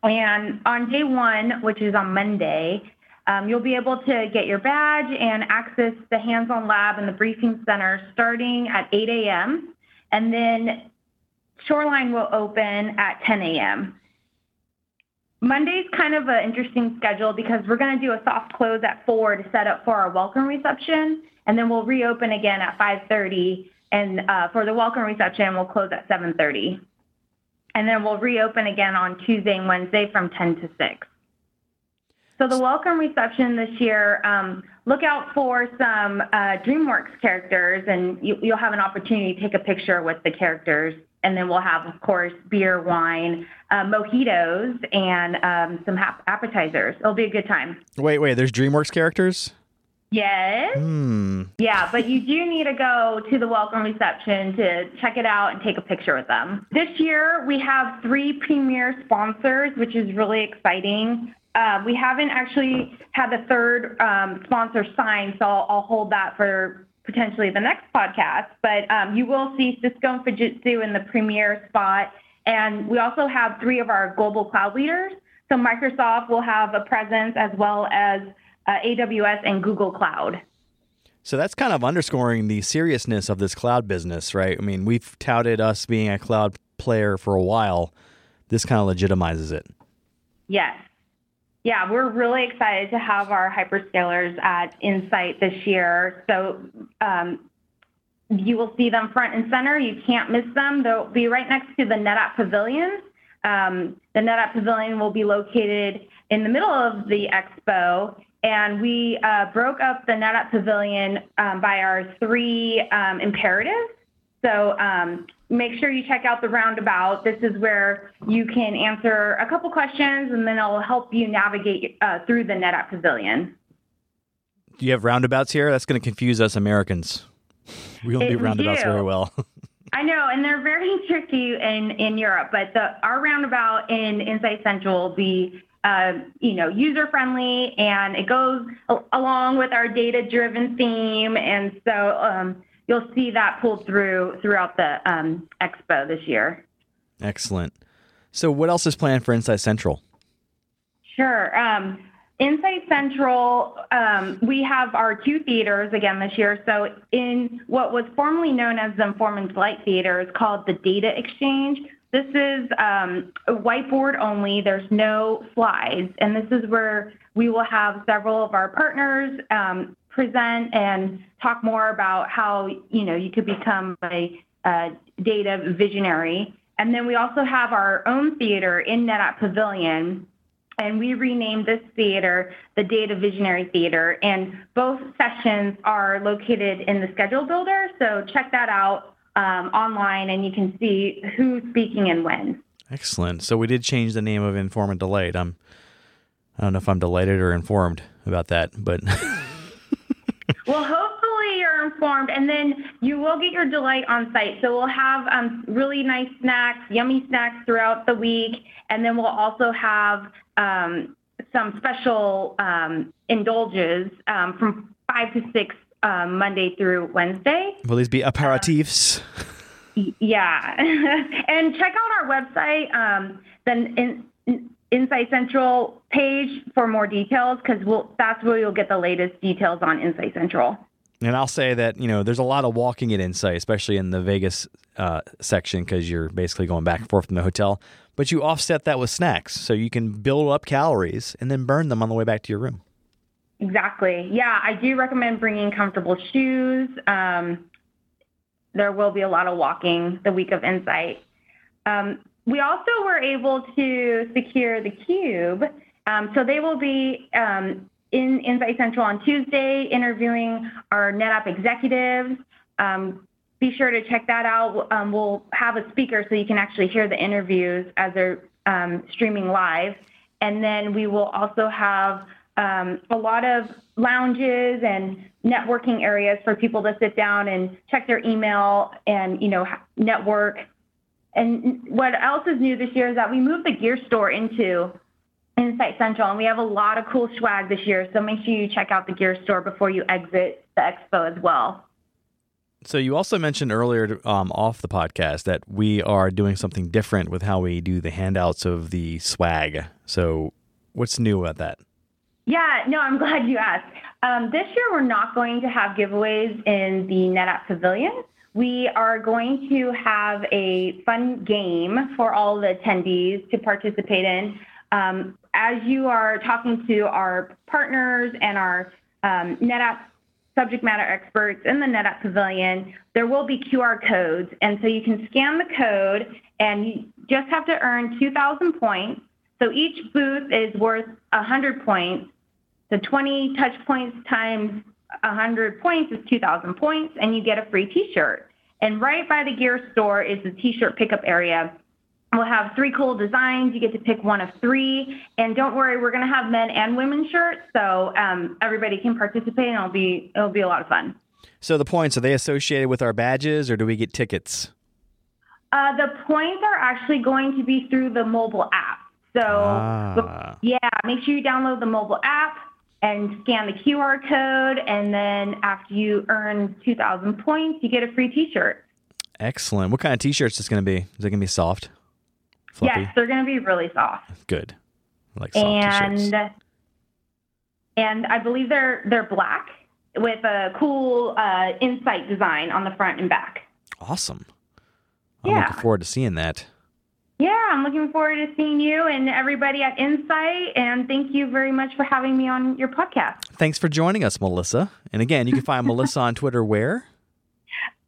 And on day one, which is on Monday, um, you'll be able to get your badge and access the hands on lab and the briefing center starting at 8 a.m. And then Shoreline will open at 10 a.m. Monday's kind of an interesting schedule because we're going to do a soft close at 4 to set up for our welcome reception. And then we'll reopen again at 5.30. And uh, for the welcome reception, we'll close at 7.30. And then we'll reopen again on Tuesday and Wednesday from 10 to 6. So the welcome reception this year, um, look out for some uh, DreamWorks characters, and you, will have an opportunity to take a picture with the characters. And then we'll have, of course, beer, wine, uh, mojitos, and um, some appetizers. It'll be a good time. Wait, wait. There's DreamWorks characters. Yes. Hmm. Yeah, but you do need to go to the welcome reception to check it out and take a picture with them. This year, we have three premier sponsors, which is really exciting. Uh, we haven't actually had the third um, sponsor signed, so I'll, I'll, hold that for potentially the next podcast. But um, you will see Cisco and Fujitsu in the premier spot. And we also have three of our global cloud leaders. So Microsoft will have a presence as well as uh, AWS and Google Cloud. So that's kind of underscoring the seriousness of this cloud business, right? I mean, we've touted us being a cloud player for a while. This kind of legitimizes it. Yes yeah, we're really excited to have our hyperscalers at Insight this year. So um, you will see them front and center. You can't miss them. They'll be right next to the NetApp Pavilion. Um, the NetApp Pavilion will be located in the middle of the expo. And we uh, broke up the NetApp Pavilion um, by our three um, imperatives. So um, make sure you check out the roundabout. This is where you can answer a couple questions and then it'll help you navigate uh, through the NetApp Pavilion. Do you have roundabouts here? That's going to confuse us Americans. We don't do roundabouts do. very well. I know, and they're very tricky in, in Europe, but the, our roundabout in Insight Central will be uh, you know, user friendly, and it goes along with our data driven theme. And so um, you'll see that pulled through throughout the um, expo this year. Excellent. So, what else is planned for Insight Central? Sure. Um, Insight Central, um, we have our two theaters again this year. So, in what was formerly known as the Informant Light Theater, is called the Data Exchange. This is um, whiteboard only. There's no slides, and this is where we will have several of our partners um, present and talk more about how you know you could become a, a data visionary. And then we also have our own theater in NetApp Pavilion, and we renamed this theater the Data Visionary Theater. And both sessions are located in the schedule builder, so check that out um, online, and you can see who's speaking and when. Excellent. So we did change the name of Informant Delight. I'm I don't know if I'm delighted or informed about that, but well, hopefully you're informed, and then you will get your delight on site. So we'll have um, really nice snacks, yummy snacks throughout the week, and then we'll also have um, some special um, indulges um, from five to six um, Monday through Wednesday. Will these be aperitifs? Uh, yeah, and check out our website. Um, then in, Insight Central page for more details because we'll, that's where you'll get the latest details on Insight Central. And I'll say that you know there's a lot of walking at Insight, especially in the Vegas uh, section, because you're basically going back and forth from the hotel. But you offset that with snacks, so you can build up calories and then burn them on the way back to your room. Exactly. Yeah, I do recommend bringing comfortable shoes. Um, there will be a lot of walking the week of Insight. Um, we also were able to secure the cube. Um, so they will be um, in Insight Central on Tuesday interviewing our NetApp executives. Um, be sure to check that out. Um, we'll have a speaker so you can actually hear the interviews as they're um, streaming live. And then we will also have um, a lot of lounges and networking areas for people to sit down and check their email and you know network. And what else is new this year is that we moved the gear store into Insight Central, and we have a lot of cool swag this year. So make sure you check out the gear store before you exit the expo as well. So you also mentioned earlier um, off the podcast that we are doing something different with how we do the handouts of the swag. So what's new about that? Yeah, no, I'm glad you asked. Um, this year, we're not going to have giveaways in the NetApp Pavilion. We are going to have a fun game for all the attendees to participate in. Um, as you are talking to our partners and our um, NetApp subject matter experts in the NetApp Pavilion, there will be QR codes. And so you can scan the code and you just have to earn 2,000 points. So each booth is worth 100 points. So 20 touch points times 100 points is 2,000 points, and you get a free t shirt. And right by the gear store is the t shirt pickup area. We'll have three cool designs. You get to pick one of three. And don't worry, we're going to have men and women shirts, so um, everybody can participate, and it'll be it'll be a lot of fun. So the points are they associated with our badges, or do we get tickets? Uh, the points are actually going to be through the mobile app. So Ah. yeah, make sure you download the mobile app and scan the QR code, and then after you earn 2,000 points, you get a free T-shirt. Excellent. What kind of t-shirts is this going to be? Is it going to be soft? Fluffy? Yes, they're going to be really soft. Good. I like soft t-shirts. and and I believe they're they're black with a cool uh, insight design on the front and back. Awesome. I'm Yeah. looking forward to seeing that. Yeah, I'm looking forward to seeing you and everybody at Insight. And thank you very much for having me on your podcast. Thanks for joining us, Melissa. And again, you can find Melissa on Twitter where?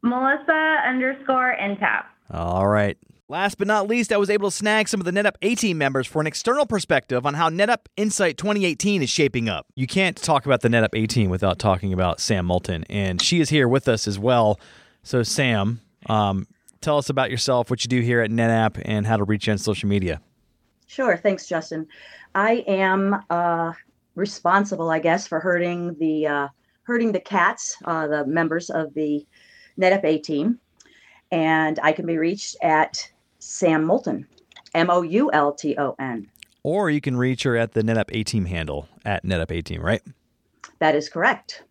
Melissa underscore NTAP. All right. Last but not least, I was able to snag some of the NetApp A team members for an external perspective on how NetApp Insight 2018 is shaping up. You can't talk about the NetApp A team without talking about Sam Moulton, and she is here with us as well. So, Sam, um, tell us about yourself, what you do here at NetApp, and how to reach you on social media. Sure. Thanks, Justin. I am uh, responsible, I guess, for herding the uh, the cats, uh, the members of the NetApp A team, and I can be reached at Sam Moulton, M O U L T O N. Or you can reach her at the NetApp A team handle at NetApp A team, right? That is correct.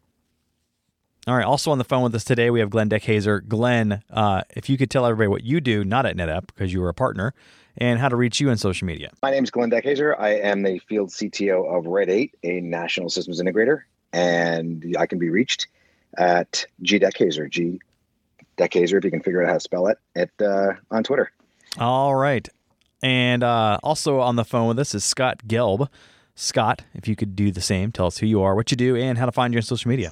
All right. Also on the phone with us today, we have Glenn Dekhayser. Glenn, uh, if you could tell everybody what you do, not at NetApp because you were a partner, and how to reach you on social media. My name is Glenn Dekhayser. I am the field CTO of Red 8, a national systems integrator, and I can be reached at G Dekhayser, G Dekhayser, if you can figure out how to spell it, at uh, on Twitter. All right. And uh, also on the phone with us is Scott Gelb. Scott, if you could do the same, tell us who you are, what you do, and how to find you on social media.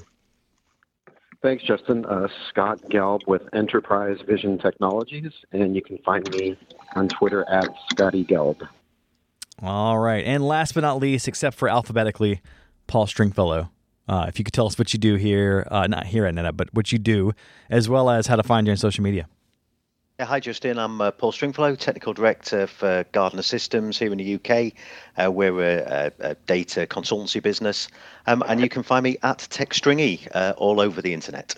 Thanks, Justin. Uh, Scott Gelb with Enterprise Vision Technologies, and you can find me on Twitter at Scotty Gelb. All right. And last but not least, except for alphabetically, Paul Stringfellow. Uh, if you could tell us what you do here, uh, not here at NetApp, but what you do, as well as how to find you on social media. Yeah, hi, Justin. I'm uh, Paul Stringfellow, Technical Director for Gardner Systems here in the UK. Uh, we're a, a, data consultancy business. Um, and you can find me at TechStringy uh, all over the internet.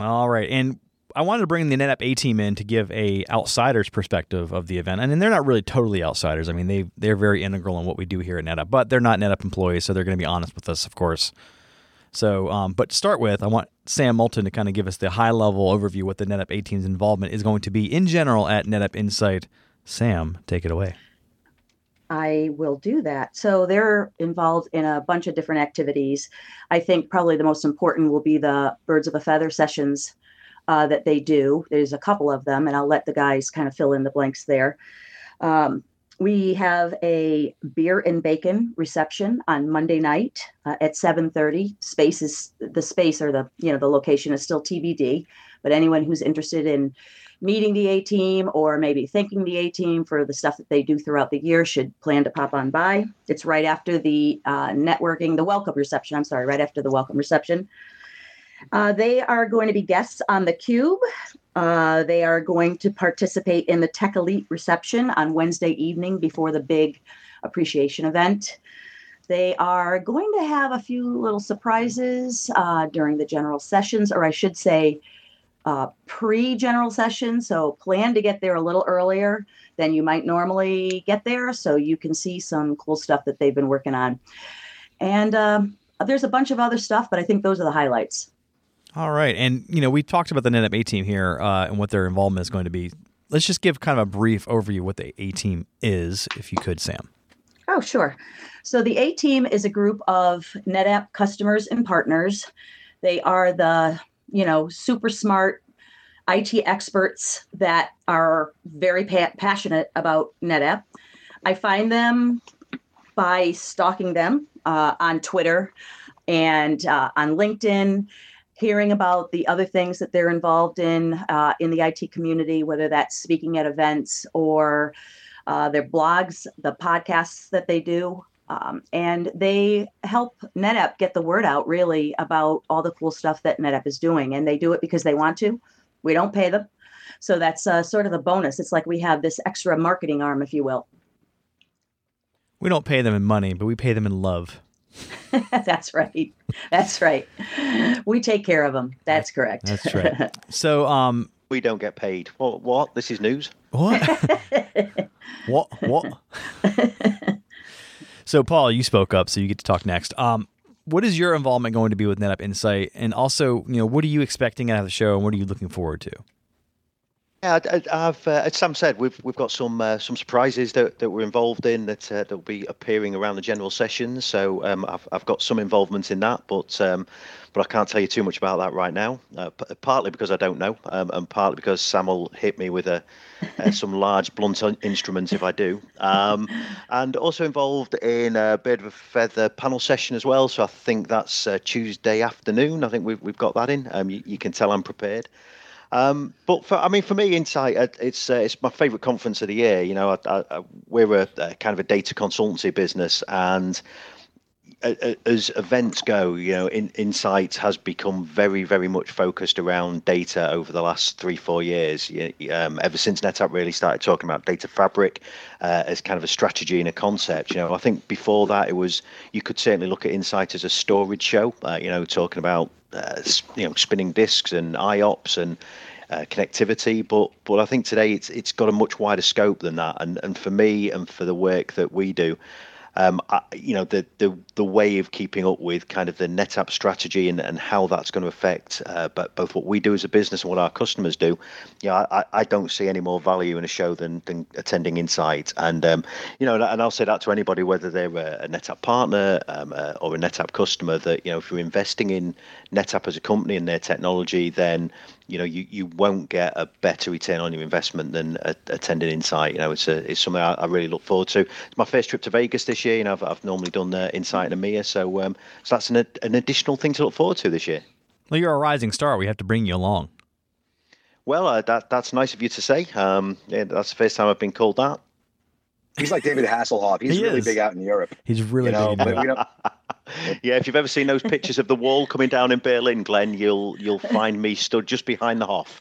All right. And I wanted to bring the NetApp A team in to give a outsider's perspective of the event. I And they're not really totally outsiders. I mean, they, they're very integral in what we do here at NetApp, but they're not NetApp employees, so they're going to be honest with us, of course. So, um, but to start with, I want Sam Moulton to kind of give us the high level overview what the NetApp A team's involvement is going to be in general at NetApp Insight. Sam, take it away. I will do that. So they're involved in a bunch of different activities. I think probably the most important will be the Birds of a Feather sessions uh, that they do. There's a couple of them, and I'll let the guys kind of fill in the blanks there. Um, we have a beer and bacon reception on Monday night uh, at 7:30. Space is the space or the you know the location is still TBD, but anyone who's interested in meeting the A team or maybe thanking the A team for the stuff that they do throughout the year should plan to pop on by. It's right after the uh, networking, the welcome reception. I'm sorry, right after the welcome reception. Uh, they are going to be guests on the Cube Uh, they are going to participate in the Tech Elite reception on Wednesday evening before the big appreciation event. They are going to have a few little surprises uh, during the general sessions, or I should say, uh, pre general session. So plan to get there a little earlier than you might normally get there so you can see some cool stuff that they've been working on. And um, there's a bunch of other stuff, but I think those are the highlights. All right. And, you know, we talked about the NetApp A team here uh, and what their involvement is going to be. Let's just give kind of a brief overview what the A team is, if you could, Sam. Oh, sure. So the A team is a group of NetApp customers and partners. They are the, you know, super smart IT experts that are very pa- passionate about NetApp. I find them by stalking them uh, on Twitter and uh, on LinkedIn, hearing about the other things that they're involved in uh, in the IT community, whether that's speaking at events or uh, their blogs, the podcasts that they do. Um, and they help NetApp get the word out really about all the cool stuff that NetApp is doing. And they do it because they want to. We don't pay them. So that's uh, sort of the bonus. It's like we have this extra marketing arm, if you will. We don't pay them in money, but we pay them in love. That's right. That's right. We take care of them. That's correct. That's right. So, um, we don't get paid. What? What? This is news. What? what? What? so, Paul, you spoke up, so you get to talk next. Um, what is your involvement going to be with NetApp Insight, and also, you know, what are you expecting out of the show, and what are you looking forward to? Yeah, I, have uh, as Sam said, we've we've got some uh, some surprises that, that we're involved in that uh, that will be appearing around the general sessions. So um, I've I've got some involvement in that, but um, but I can't tell you too much about that right now. Uh, p- partly because I don't know, um, and partly because Sam will hit me with a uh, some large blunt instruments if I do. Um, and also involved in a bit of a feather panel session as well. So I think that's uh, Tuesday afternoon. I think we've we've got that in. Um, you, you can tell I'm prepared. Um, but for, I mean, for me, Insight, uh, it's uh, it's my favourite conference of the year. You know, I, I, we're a, a, kind of a data consultancy business, and as events go, you know, in, Insight has become very, very much focused around data over the last three, four years. Um, ever since NetApp really started talking about data fabric uh, as kind of a strategy and a concept, you know, I think before that it was you could certainly look at Insight as a storage show. Uh, you know, talking about uh, you know spinning disks and IOPS and uh, connectivity. But but I think today it's it's got a much wider scope than that. And and for me and for the work that we do, um, I, you know, the, the the way of keeping up with kind of the NetApp strategy and, and how that's going to affect uh, but both what we do as a business and what our customers do. You know, I, I don't see any more value in a show than, than attending Insight. And, um, you know, and I'll say that to anybody, whether they're a, a NetApp partner um, uh, or a NetApp customer, that, you know, if you're investing in NetApp as a company and their technology, then you know you, you won't get a better return on your investment than a, attending Insight. You know, it's a, it's something I, I, really look forward to. It's my first trip to Vegas this year. You know, I've, I've normally done uh, Insight and EMEA, so um, so that's an an additional thing to look forward to this year. Well, you're a rising star. We have to bring you along. Well, uh, that that's nice of you to say. Um, yeah, that's the first time I've been called that. He's like David Hasselhoff. He's he really is. big out in Europe. He's really you know, big. yeah, if you've ever seen those pictures of the wall coming down in Berlin, Glenn, you'll you'll find me stood just behind the Hoff.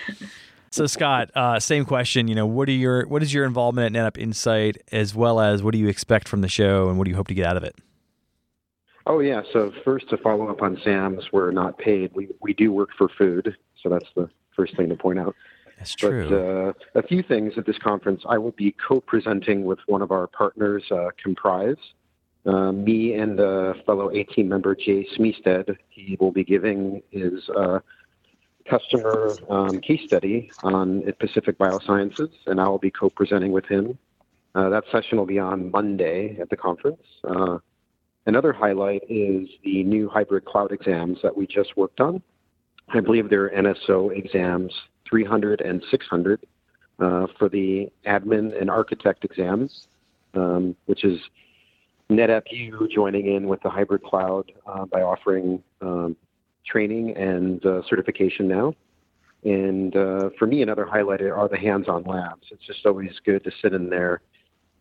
so Scott, uh, same question. You know, what are your what is your involvement at NetApp Insight, as well as what do you expect from the show, and what do you hope to get out of it? Oh yeah. So first, to follow up on Sam's, we're not paid. We we do work for food, so that's the first thing to point out. That's true. But uh, a few things at this conference. I will be co-presenting with one of our partners, uh, Comprise. Uh, me and a fellow A team member, Jay Smeested, he will be giving his uh, customer um, case study on Pacific Biosciences, and I will be co-presenting with him. Uh, that session will be on Monday at the conference. Uh, another highlight is the new hybrid cloud exams that we just worked on. I believe they're NSO exams 300 and 600 uh, for the admin and architect exams, um, which is NetApp U joining in with the hybrid cloud uh, by offering um, training and uh, certification now. And uh, for me, another highlight are the hands-on labs. It's just always good to sit in there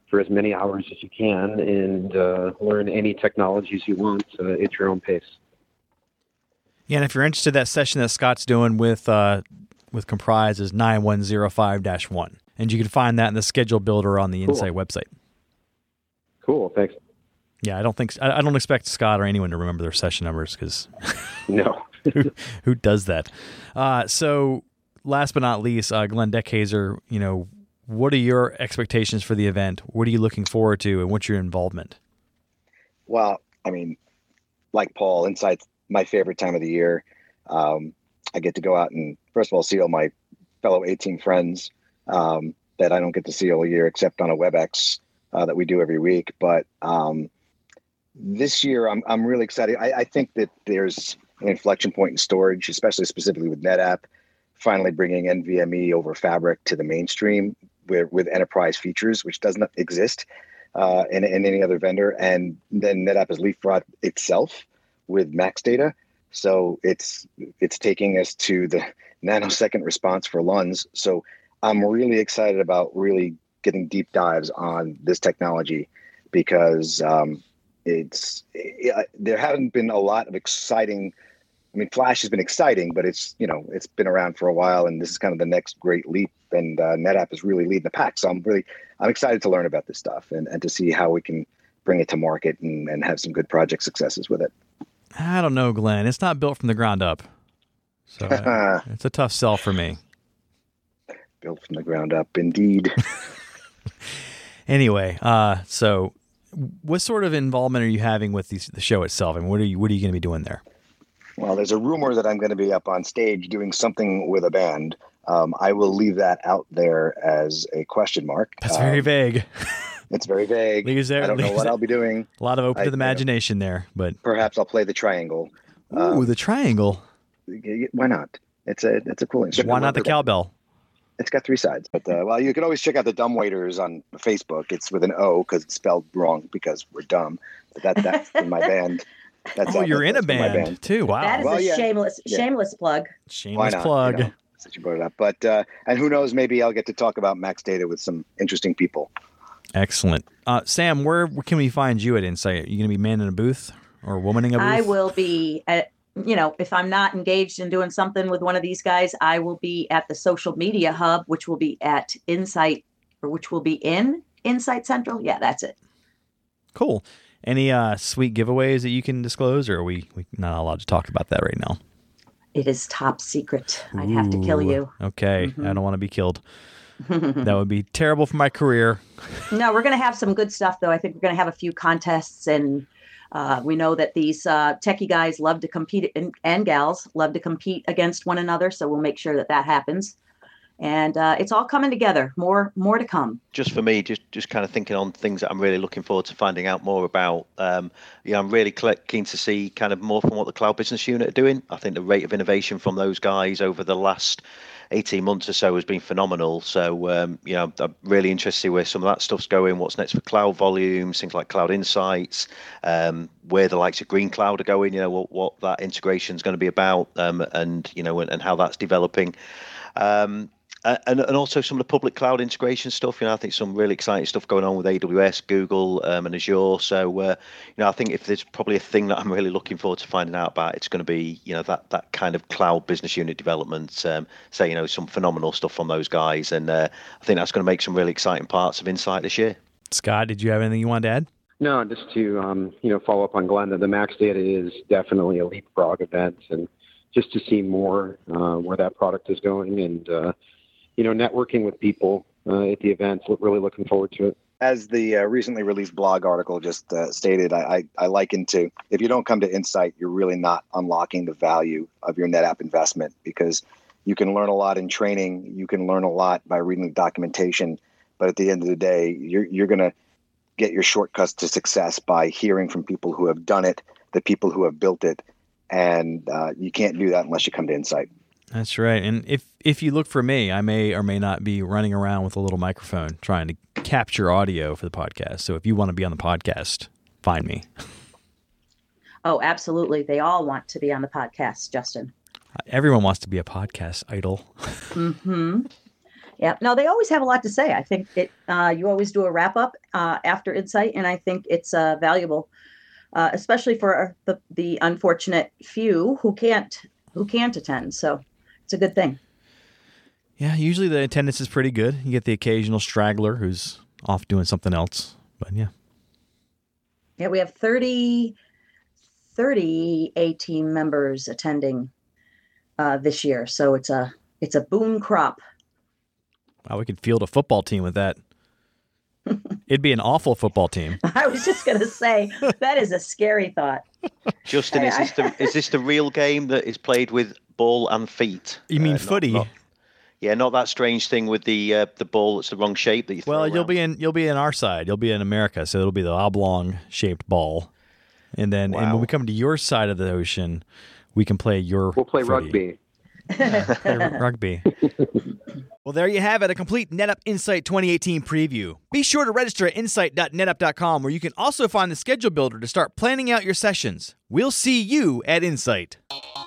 for as many hours as you can and uh, learn any technologies you want uh, at your own pace. Yeah, and if you're interested, that session that Scott's doing with uh, with Comprise is 9105-1, and you can find that in the schedule builder on the Cool. Insight website. Cool. Thanks. Yeah, I don't think I, I don't expect Scott or anyone to remember their session numbers because no, who, who does that? Uh, so, last but not least, uh, Glenn Dekhayser, you know, what are your expectations for the event? What are you looking forward to, and what's your involvement? Well, I mean, like Paul, Insight's my favorite time of the year. Um, I get to go out and first of all see all my fellow A team friends um, that I don't get to see all year except on a WebEx uh, that we do every week. But um, this year, I'm I'm really excited. I, I think that there's an inflection point in storage, especially specifically with NetApp, finally bringing NVMe over Fabric to the mainstream with, with enterprise features, which doesn't exist uh, in, in any other vendor. And then NetApp has leapfrogged itself with Max data. So it's it's taking us to the nanosecond response for LUNs. So I'm really excited about really getting deep dives on this technology because um, it's it, there haven't been a lot of exciting. I mean, Flash has been exciting, but it's you know it's been around for a while, and this is kind of the next great leap. And uh, NetApp is really leading the pack. So I'm really I'm excited to learn about this stuff and, and to see how we can bring it to market and, and have some good project successes with it. I don't know, Glenn. It's not built from the ground up, so uh, it's a tough sell for me. Built from the ground up, indeed. Anyway, uh, so what sort of involvement are you having with these, the show itself? I mean, what are you what are you going to be doing there? Well, there's a rumor that I'm going to be up on stage doing something with a band. Um, I will leave that out there as a question mark. That's very Um, vague. It's very vague. Leaves there- I don't know what I'll be doing. A lot of open I- to the imagination there, but Perhaps I'll play the triangle. ooh, the triangle. Why not? It's a it's a cool instrument. Why not the cowbell? It's got three sides. But uh, well, you can always check out the Dumb Waiters on Facebook. It's with an O because it's spelled wrong because we're dumb. But that that's in my band. That's Oh, you're in a that's in my band, too. Wow. That is Well, a yeah. shameless Yeah. shameless plug. Shameless plug. You know, since you brought it up. But uh, and who knows? Maybe I'll get to talk about Max Data with some interesting people. Excellent. Uh, Sam, where, where can we find you at Insight? Are you going to be man in a booth or womaning a booth? I will be at you know, if I'm not engaged in doing something with one of these guys, I will be at the social media hub, which will be at Insight or which will be in Insight Central. Yeah, that's it. Cool. Any uh, sweet giveaways that you can disclose, or are we we not allowed to talk about that right now? It is top secret. I'd have to kill you. Okay, Mm-hmm. I don't want to be killed. that would be terrible for my career. no, we're going to have some good stuff, though. I think we're going to have a few contests, and uh, we know that these uh, techie guys love to compete, and, and gals love to compete against one another. So we'll make sure that that happens. And uh, it's all coming together. More, more to come. just for me, just just kind of thinking on things that I'm really looking forward to finding out more about. Um, yeah, I'm really keen to see kind of more from what the cloud business unit are doing. I think the rate of innovation from those guys over the last 18 months or so has been phenomenal. So, um, you know, I'm really interested to see where some of that stuff's going, what's next for cloud volumes, things like cloud insights, um, where the likes of Greenqloud are going, you know, what, what that integration is going to be about, um, and, you know, and, and how that's developing. Um, and, and also some of the public cloud integration stuff. You know, I think some really exciting stuff going on with AWS, Google, um, and Azure. So, uh, you know, I think if there's probably a thing that I'm really looking forward to finding out about, it's going to be, you know, that that kind of cloud business unit development. Um, say, you know, some phenomenal stuff from those guys, and uh, I think that's going to make some really exciting parts of Insight this year. Scott, did you have anything you wanted to add? No, just to um, you know follow up on Glenn. The Max Data is definitely a leapfrog event, and just to see more uh, where that product is going, and uh, you know networking with people uh, at the events. Really looking forward to it. As the uh, recently released blog article just uh, stated, I, I, I liken to if you don't come to Insight, you're really not unlocking the value of your NetApp investment because you can learn a lot in training, you can learn a lot by reading the documentation, but at the end of the day, you're you're gonna get your shortcuts to success by hearing from people who have done it, the people who have built it, and uh, you can't do that unless you come to Insight. That's right. And if if you look for me, I may or may not be running around with a little microphone trying to capture audio for the podcast. So if you want to be on the podcast, find me. Oh, absolutely. They all want to be on the podcast, Justin. Everyone wants to be a podcast idol. hmm Yeah. No, they always have a lot to say. I think it. Uh, you always do a wrap up uh, after Insight, and I think it's uh, valuable uh, especially for the the unfortunate few who can't who can't attend. So it's a good thing. Yeah, usually the attendance is pretty good. You get the occasional straggler who's off doing something else. But yeah. Yeah, we have 30, 30 A team members attending uh, this year. So it's a it's a boom crop. Wow, we could field a football team with that. It'd be an awful football team. I was just gonna say that is a scary thought. Justin, is this the is this the real game that is played with ball and feet? You mean Uh, footy? not- yeah, not that strange thing with the uh, the ball that's the wrong shape that you throw Well, you'll around. be in you'll be in our side. You'll be in America, so it'll be the oblong shaped ball. And then and when we come to your side of the ocean, we can play your We'll play footy. rugby. Play rugby. Well, there you have it, a complete NetApp Insight 2018 preview. Be sure to register at insight.netapp.com where you can also find the schedule builder to start planning out your sessions. We'll see you at Insight.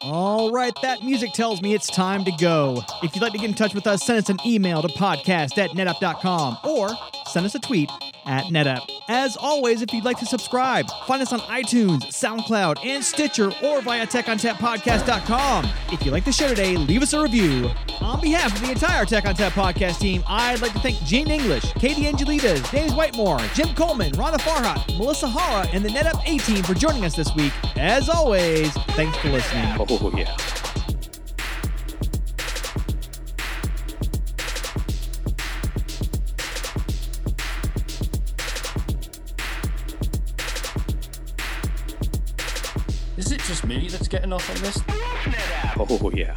All right, that music tells me it's time to go. If you'd like to get in touch with us, send us an email to podcast at netapp.com or send us a tweet at netapp. As always, if you'd like to subscribe, find us on iTunes, SoundCloud, and Stitcher or via techontappodcast.com. If you like the show today, leave us a review. On behalf of the entire Tech ONTAP podcast team, I'd like to thank Jean English, Katie Angelides, James Whitemore, Jim Coleman, Rhonda Farhat, Melissa Hara, and the NetApp A team for joining us this week. As always, thanks for listening. Oh yeah. Me that's getting off on this? Oh yeah.